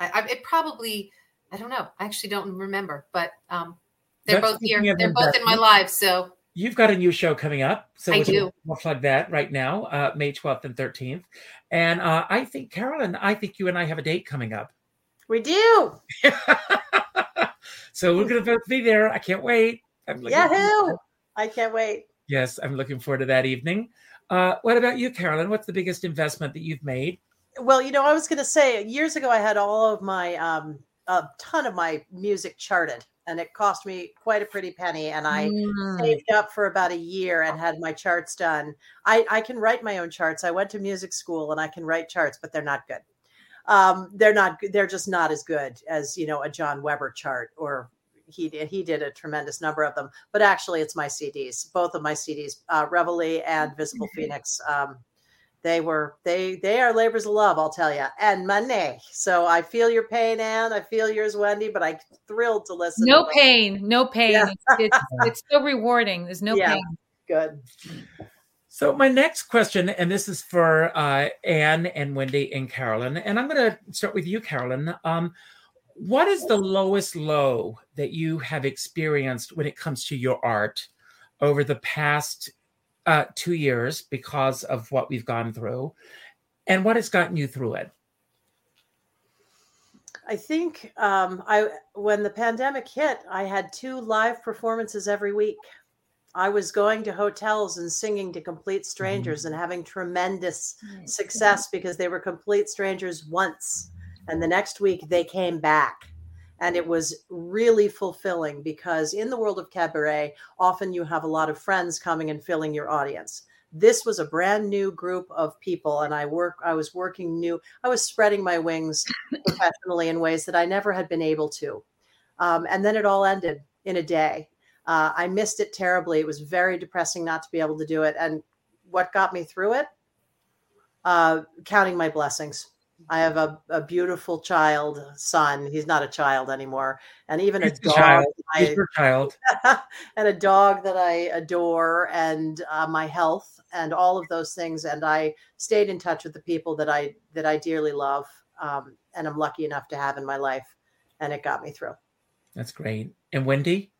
I, I, it probably, I don't know. I actually don't remember, but um, they're That's both here. They're both in my lives. So
you've got a new show coming up. So
I do.
We'll plug that right now, uh, May 12th and 13th. And uh, I think, Carolyn, I think you and I have a date coming up.
We do.
so we're going to both be there. I can't wait.
I'm Yahoo! I can't wait.
Yes, I'm looking forward to that evening. Uh, what about you, Carolyn? What's the biggest investment that you've made?
Well, you know, I was going to say years ago, I had all of my, um, a ton of my music charted, and it cost me quite a pretty penny. And I mm. saved up for about a year and had my charts done. I, I can write my own charts. I went to music school and I can write charts, but they're not good. Um, they're not. They're just not as good as you know a John Weber chart or he did he did a tremendous number of them but actually it's my cds both of my cds uh, reveille and visible mm-hmm. phoenix um, they were they they are labors of love i'll tell you and money. So i feel your pain ann i feel yours wendy but i'm thrilled to listen
no
to
pain no pain. Yeah. it's, it's so rewarding. There's no yeah, pain.
Good.
So my next question, and this is for uh, Ann and Wendy and Carolyn, and I'm going to start with you, Carolyn. Um, what is the lowest low that you have experienced when it comes to your art over the past uh, two years because of what we've gone through and what has gotten you through it
i think um, i when the pandemic hit i had two live performances every week i was going to hotels and singing to complete strangers mm-hmm. and having tremendous success because they were complete strangers once and the next week they came back. And it was really fulfilling because in the world of cabaret, often you have a lot of friends coming and filling your audience. This was a brand new group of people, and I work. I was working new. I was spreading my wings professionally in ways that I never had been able to. Um, and then it all ended in a day. Uh, I missed it terribly. It was very depressing not to be able to do it. And what got me through it? Uh, counting my blessings I have a, a beautiful child son. He's not a child anymore, and even He's a dog.
Child. I, child.
and a dog that I adore, and uh, my health, and all of those things. And I stayed in touch with the people that I that I dearly love, um, and I'm lucky enough to have in my life, and it got me through.
That's great. And Wendy.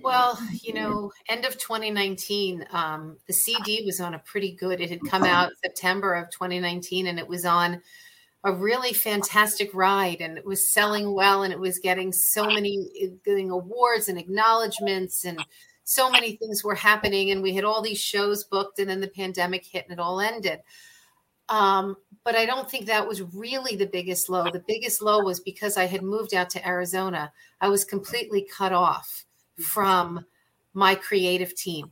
Well, you know, end of 2019, um, the CD was on a pretty good. It had come out September of 2019, and it was on a really fantastic ride and it was selling well and it was getting so many getting awards and acknowledgments and so many things were happening and we had all these shows booked and then the pandemic hit and it all ended um, but i don't think that was really the biggest low the biggest low was because i had moved out to arizona i was completely cut off from my creative team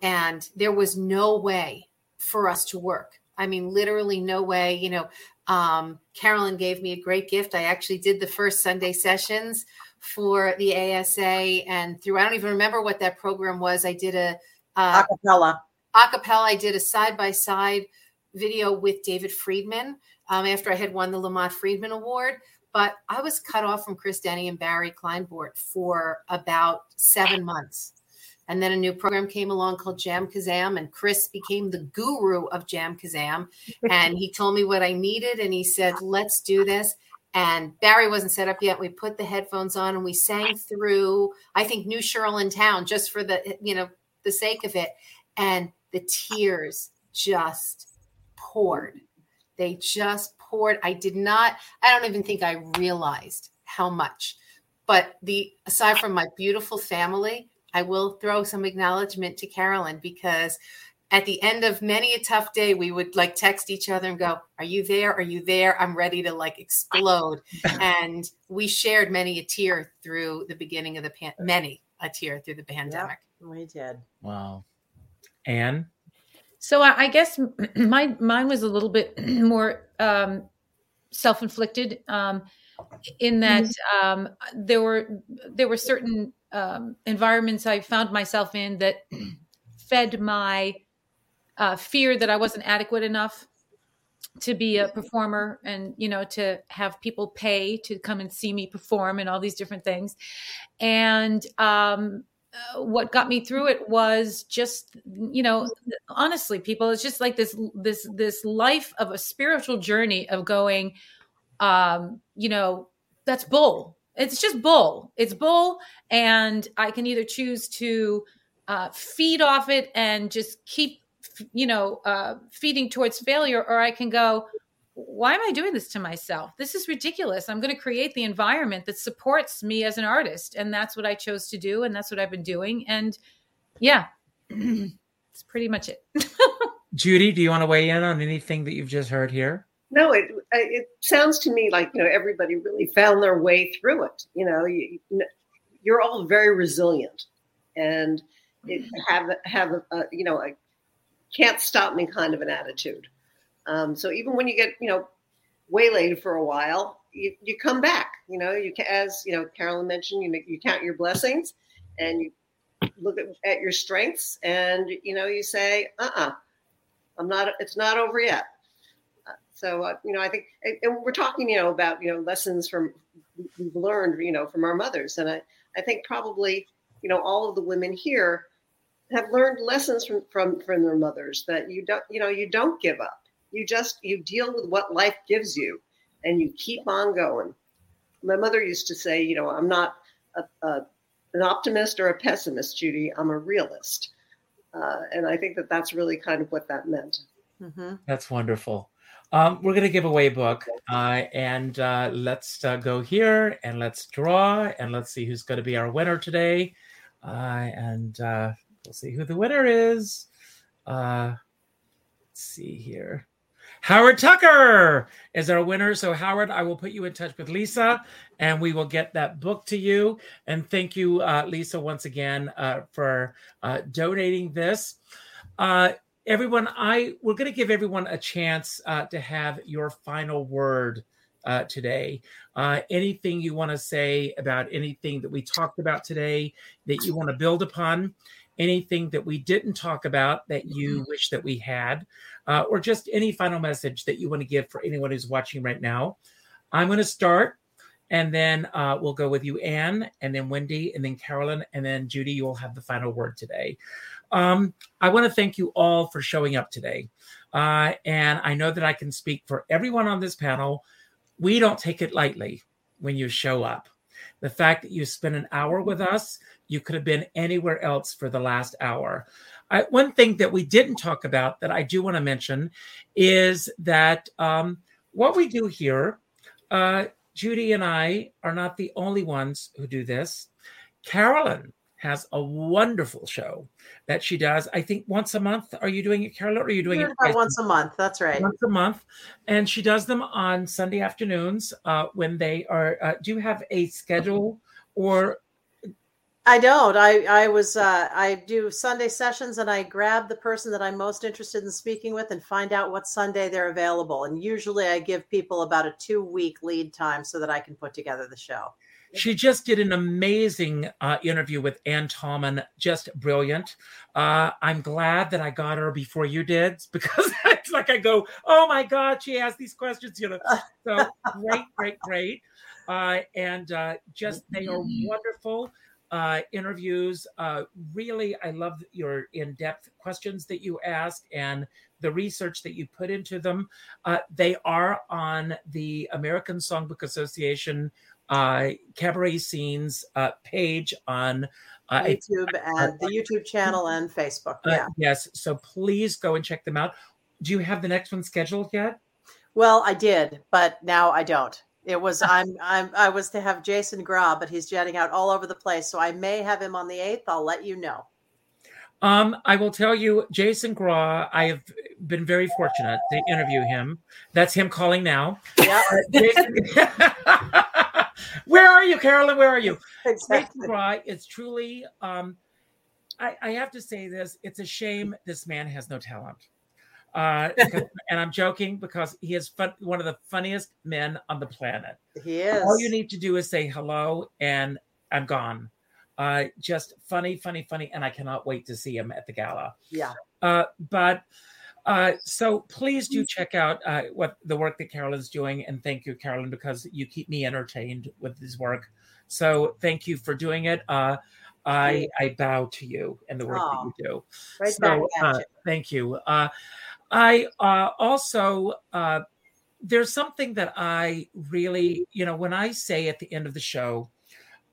and there was no way for us to work I mean, literally no way. You know, um, Carolyn gave me a great gift. I actually did the first Sunday sessions for the ASA, and through I don't even remember what that program was. I did a
uh, acapella.
Acapella. I did a side by side video with David Friedman um, after I had won the Lamont Friedman Award. But I was cut off from Chris Denny and Barry Kleinbort for about seven months. And then a new program came along called Jam Kazam, and Chris became the guru of Jam Kazam. and he told me what I needed, and he said, "Let's do this." And Barry wasn't set up yet. We put the headphones on and we sang through. I think New Sheryl in Town just for the you know the sake of it, and the tears just poured. They just poured. I did not. I don't even think I realized how much. But the aside from my beautiful family, I will throw some acknowledgement to Carolyn because at the end of many a tough day, we would like text each other and go, Are you there? Are you there? I'm ready to like explode. and we shared many a tear through the beginning of the pan, many a tear through the pandemic.
Yep, we did.
Wow. Ann?
So I, I guess my mine was a little bit more um, self-inflicted um, in that mm-hmm. um, there were there were certain um, environments I found myself in that fed my uh, fear that I wasn't adequate enough to be a performer and you know to have people pay to come and see me perform and all these different things and um, what got me through it was just you know honestly people it's just like this this this life of a spiritual journey of going um you know that's bull it's just bull. It's bull, and I can either choose to uh, feed off it and just keep, you know, uh, feeding towards failure, or I can go, why am I doing this to myself? This is ridiculous. I'm going to create the environment that supports me as an artist, and that's what I chose to do, and that's what I've been doing. And yeah, it's pretty much it.
Judy, do you want to weigh in on anything that you've just heard here?
No, it it sounds to me like you know everybody really found their way through it. You know, you, you're all very resilient, and it, have have a, a, you know a can't stop me kind of an attitude. Um, so even when you get you know waylaid for a while, you, you come back. You know, you as you know Carolyn mentioned, you you count your blessings, and you look at, at your strengths, and you know you say, uh, uh-uh, uh, i am not. It's not over yet so uh, you know, I think, and we're talking, you know, about you know lessons from we've learned, you know, from our mothers, and I I think probably you know all of the women here have learned lessons from from from their mothers that you don't you know you don't give up. You just you deal with what life gives you, and you keep on going. My mother used to say, you know, I'm not a, a an optimist or a pessimist, Judy. I'm a realist. Uh, and I think that that's really kind of what that meant.
Mm-hmm. That's wonderful. Um, we're going to give away a book, uh, and uh, let's uh, go here and let's draw and let's see who's going to be our winner today. Uh, and uh, we'll see who the winner is. Uh, let's see here. Howard Tucker is our winner. So, Howard, I will put you in touch with Lisa and we will get that book to you. And thank you, Lisa, once again for donating this everyone, I we're going to give everyone a chance uh, to have your final word uh, today. Uh, anything you want to say about anything that we talked about today that you want to build upon, anything that we didn't talk about that you wish that we had, uh, or just any final message that you want to give for anyone who's watching right now. I'm going to start. And then uh, we'll go with you, Ann, and then Wendy, and then Carolyn, and then Judy. You will have the final word today. Um, I want to thank you all for showing up today. Uh, and I know that I can speak for everyone on this panel. We don't take it lightly when you show up. The fact that you spent an hour with us, you could have been anywhere else for the last hour. I, one thing that we didn't talk about that I do want to mention is that um, what we do here, uh, Judy and I are not the only ones who do this. Carolyn has a wonderful show that she does. I think once a month. Are you doing it, Carolyn? Or are you doing it
once a month? That's right.
Once a month, and she does them on Sunday afternoons uh, when they are. Uh, do you have a schedule or
I don't. I I was uh, I do Sunday sessions and I grab the person that I'm most interested in speaking with and find out what Sunday they're available. And usually I give people about a two week lead time so that I can put together the show.
She just did an amazing uh, interview with Anne Tallman, just brilliant. Uh, I'm glad that I got her before you did because it's like I go, oh my God, she asked these questions, you know. So great, great, great. Uh, and uh, just they are wonderful uh, interviews. Uh, really, I love your in depth questions that you ask and the research that you put into them. Uh, they are on the American Songbook Association uh, cabaret scenes uh, page on
uh, YouTube and the YouTube channel and Facebook. Yeah.
yes. So please go and check them out. Do you have the next one scheduled yet?
Well, I did, but now I don't. It was I'm I'm I was to have Jason Graae, but he's jetting out all over the place. So I may have him on the eighth. I'll let you know.
Um, I will tell you, Jason Graae. I have been very fortunate to interview him. That's him calling now. Yeah. Where are you, Carolyn? Where are you? Exactly. Jason Graae is truly. Um, I, I have to say this. It's a shame this man has no talent. Uh, and I'm joking because he is fun, one of the funniest men on the planet.
He is.
All you need to do is say hello, and I'm gone. Uh, just funny, funny, funny, and I cannot wait to see him at the gala.
Yeah.
Uh, but uh, so please do check out uh, what the work that Carolyn's doing, and thank you, Carolyn, because you keep me entertained with this work. So thank you for doing it. Uh, I I bow to you and the work oh, that you do. Right so, uh, thank you. I uh, also uh, there's something that I really, you know, when I say at the end of the show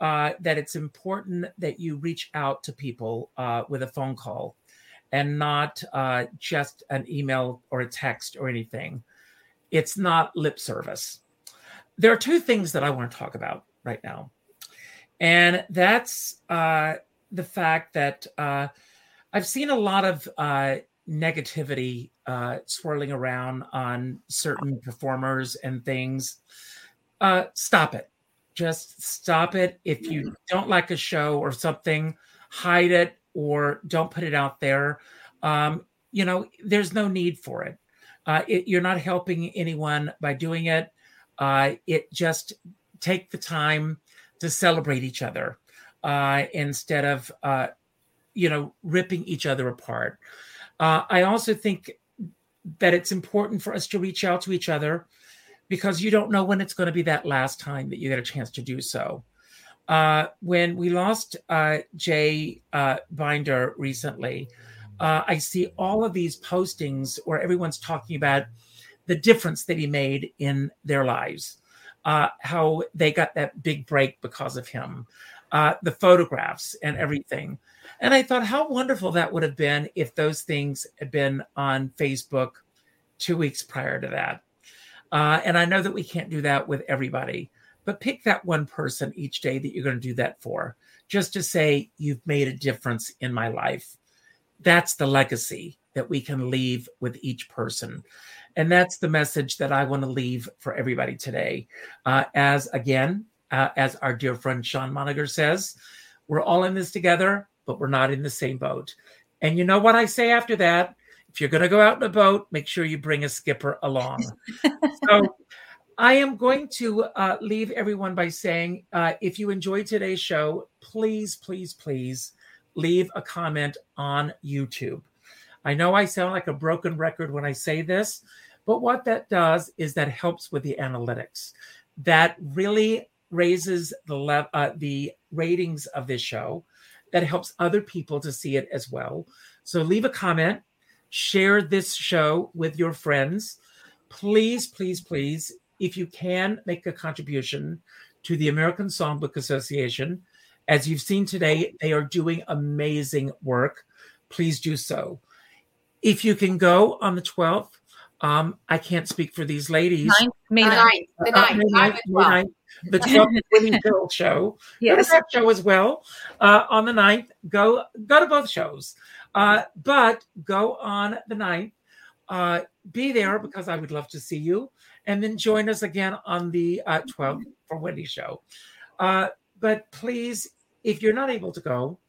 uh, that it's important that you reach out to people uh, with a phone call and not uh, just an email or a text or anything. It's not lip service. There are two things that I want to talk about right now, and that's uh, the fact that I've seen a lot of negativity uh, swirling around on certain performers and things, uh, stop it. Just stop it. If you don't like a show or something, hide it or don't put it out there. Um, you know, there's no need for it. Uh, it you're not helping anyone by doing it. Uh, it just take the time to celebrate each other uh, instead of, uh, you know, ripping each other apart. Uh, I also think that it's important for us to reach out to each other because you don't know when it's going to be that last time that you get a chance to do so. Uh, when we lost uh, Jay uh, Binder recently, uh, I see all of these postings where everyone's talking about the difference that he made in their lives, uh, how they got that big break because of him, uh, the photographs and everything. And I thought how wonderful that would have been if those things had been on Facebook two weeks prior to that. Uh, and I know that we can't do that with everybody, but pick that one person each day that you're going to do that for, just to say, you've made a difference in my life. That's the legacy that we can leave with each person. And that's the message that I want to leave for everybody today. Uh, as again, uh, as our dear friend Sean Moniger says, we're all in this together but we're not in the same boat. And you know what I say after that? If you're going to go out in a boat, make sure you bring a skipper along. so I am going to uh, leave everyone by saying uh, if you enjoyed today's show, please, please, please leave a comment on YouTube. I know I sound like a broken record when I say this, but what that does is that helps with the analytics. That really raises the le- uh, the ratings of this show that helps other people to see it as well. So leave a comment, share this show with your friends. Please, please, please, if you can make a contribution to the American Songbook Association, as you've seen today, they are doing amazing work. Please do so. If you can go on the 12th, Um, I can't speak for these ladies.
Ninth, May
The
9th.
ninth,
Uh,
ninth,
May 9th, May 9th, the 12th Winnie Hill show. Go to
Yes.
that show as well uh, on the 9th. Go go to both shows. Uh, but go on the 9th. Uh, be there because I would love to see you. And then join us again on the uh, 12th for Wendy show. Uh, but please, if you're not able to go,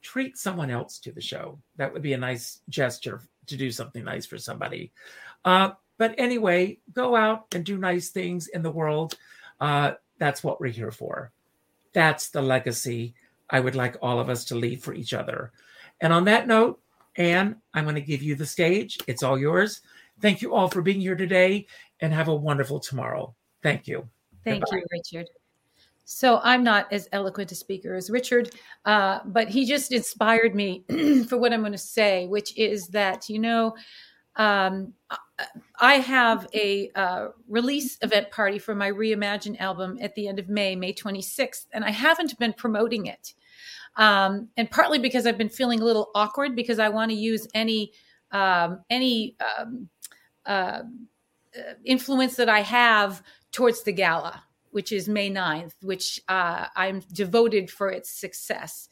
treat someone else to the show. That would be a nice gesture to do something nice for somebody. Uh, but anyway, go out and do nice things in the world. Uh, that's what we're here for. That's the legacy I would like all of us to leave for each other. And on that note, Ann, I'm going to give you the stage. It's all yours. Thank you all for being here today and have a wonderful tomorrow. Thank you.
Thank you, Richard. So I'm not as eloquent a speaker as Richard, uh, but he just inspired me for what I'm going to say, which is that, you know, um, I have a uh, release event party for my Reimagine album at the end of May, May 26th, and I haven't been promoting it. Um, and partly because I've been feeling a little awkward because I want to use any um, any um, uh, influence that I have towards the gala, which is May 9th, which uh, I'm devoted for its success.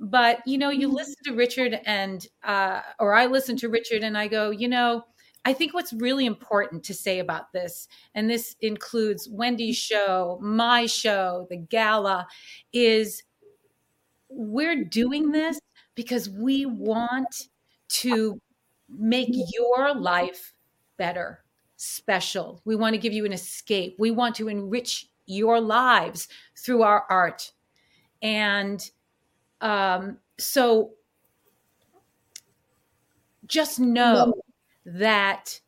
But you know, you listen to Richard and uh, or I listen to Richard and I go, you know, I think what's really important to say about this, and this includes Wendy's show, my show, the gala, is we're doing this because we want to make your life better, special. We want to give you an escape. We want to enrich your lives through our art. And um, so just know that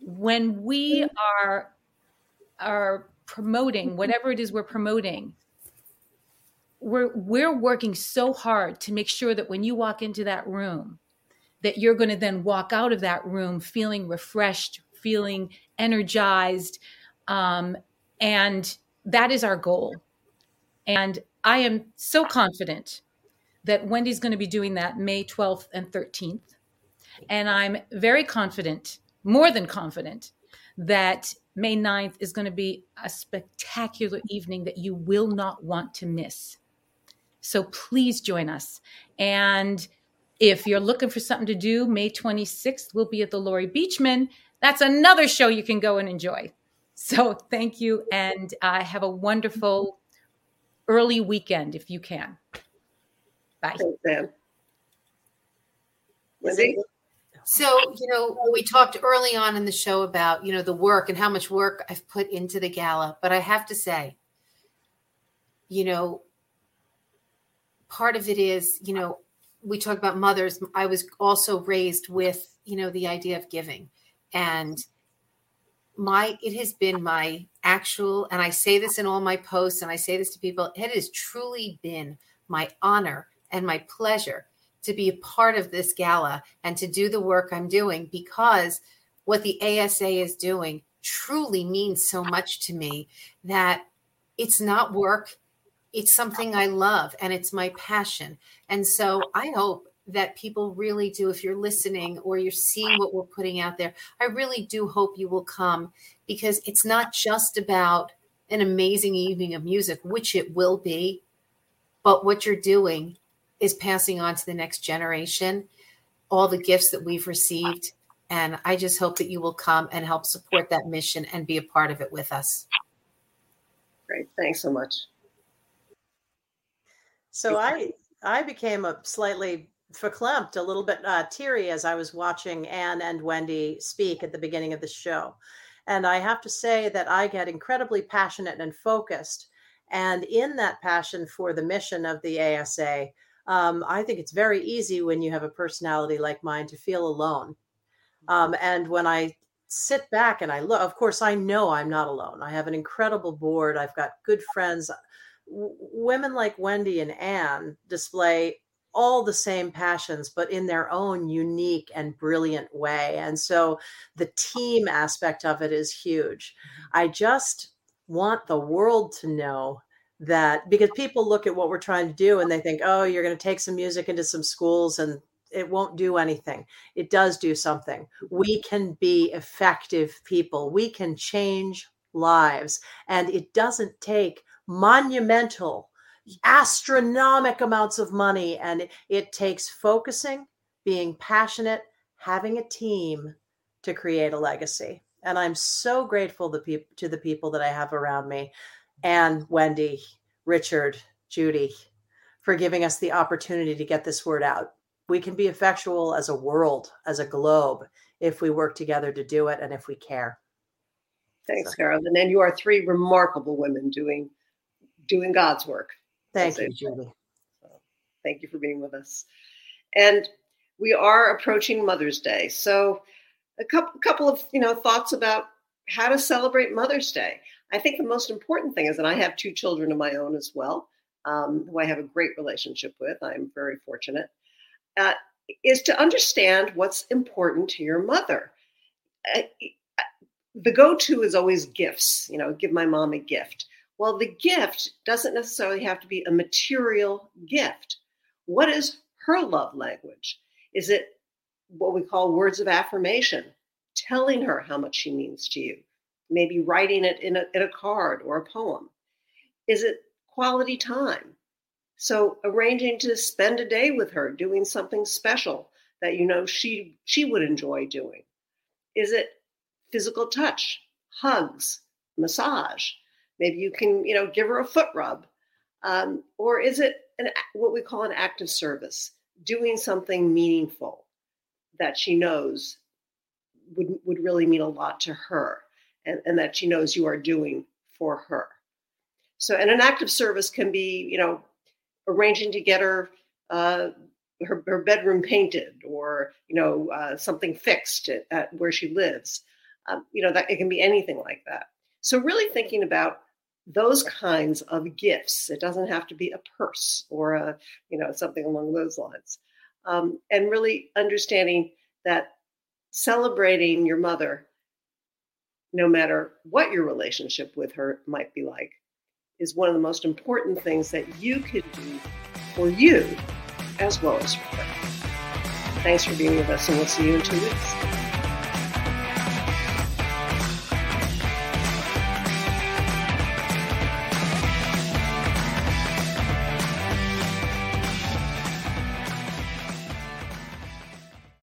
when we are are promoting whatever it is we're promoting we're we're working so hard to make sure that when you walk into that room that you're going to then walk out of that room feeling refreshed feeling energized um, and that is our goal. And i am so confident that wendy's going to be doing that may 12th and 13th and i'm very confident more than confident that may 9th is going to be a spectacular evening that you will not want to miss so please join us. And if you're looking for something to do, May 26th, we'll be at the Laurie Beechman. That's another show you can go and enjoy. So thank you and uh, have a wonderful early weekend if you can. Bye.
Thanks, Ann. Wendy?
So, you know, we talked early on in the show about, you know, the work and how much work I've put into the gala. But I have to say, you know, part of it is, you know, we talk about mothers. I was also raised with, you know, the idea of giving. And my, it has been my actual, and I say this in all my posts and I say this to people, it has truly been my honor and my pleasure to be a part of this gala and to do the work I'm doing because what the ASA is doing truly means so much to me that it's not work it's something I love and it's my passion. And so I hope that people really do, if you're listening or you're seeing what we're putting out there, I really do hope you will come because it's not just about an amazing evening of music, which it will be, but what you're doing is passing on to the next generation all the gifts that we've received. And I just hope that you will come and help support that mission and be a part of it with us.
Great. Thanks so much.
So I I became a slightly verklempt, a little bit uh, teary as I was watching Ann and Wendy speak at the beginning of the show. And I have to say that I get incredibly passionate and focused. And in that passion for the mission of the ASA, um, I think it's very easy when you have a personality like mine to feel alone. Um, and when I sit back and I look, of course, I know I'm not alone. I have an incredible board. I've got good friends women like Wendy and Ann display all the same passions, but in their own unique and brilliant way. And so the team aspect of it is huge. I just want the world to know that because people look at what we're trying to do and they think, oh, you're going to take some music into some schools and it won't do anything. It does do something. We can be effective people. We can change lives. And it doesn't take monumental, astronomic amounts of money. And it, it takes focusing, being passionate, having a team to create a legacy. And I'm so grateful to, pe- to the people that I have around me and Wendy, Richard, Judy, for giving us the opportunity to get this word out. We can be effectual as a world, as a globe, if we work together to do it and if we care.
Thanks, Carol. And then you are three remarkable women doing doing God's work.
Thank you, Judy.
So, thank you for being with us. And we are approaching Mother's Day. So a couple couple of you know thoughts about how to celebrate Mother's Day. I think the most important thing is, and I have two children of my own as well, um, who I have a great relationship with. I'm very fortunate. Uh, is to understand what's important to your mother. Uh, the go-to is always gifts. You know, give my mom a gift. Well, the gift doesn't necessarily have to be a material gift. What is her love language? Is it what we call words of affirmation, telling her how much she means to you, maybe writing it in a, in a card or a poem? Is it quality time? So arranging to spend a day with her doing something special that you know she she would enjoy doing. Is it physical touch, hugs, massage. Maybe you can, you know, give her a foot rub. Um, or is it an, what we call an act of service, doing something meaningful that she knows would, would really mean a lot to her and, and that she knows you are doing for her. So, and an act of service can be, you know, arranging to get her uh, her, her, bedroom painted or you know uh, something fixed at, at, where she lives. Um, you know that it can be anything like that. So really thinking about those kinds of gifts. It doesn't have to be a purse or a you know something along those lines. Um, and really understanding that celebrating your mother no matter what your relationship with her might be like is one of the most important things that you could do for you as well as for her. Thanks for being with us and we'll see you in two weeks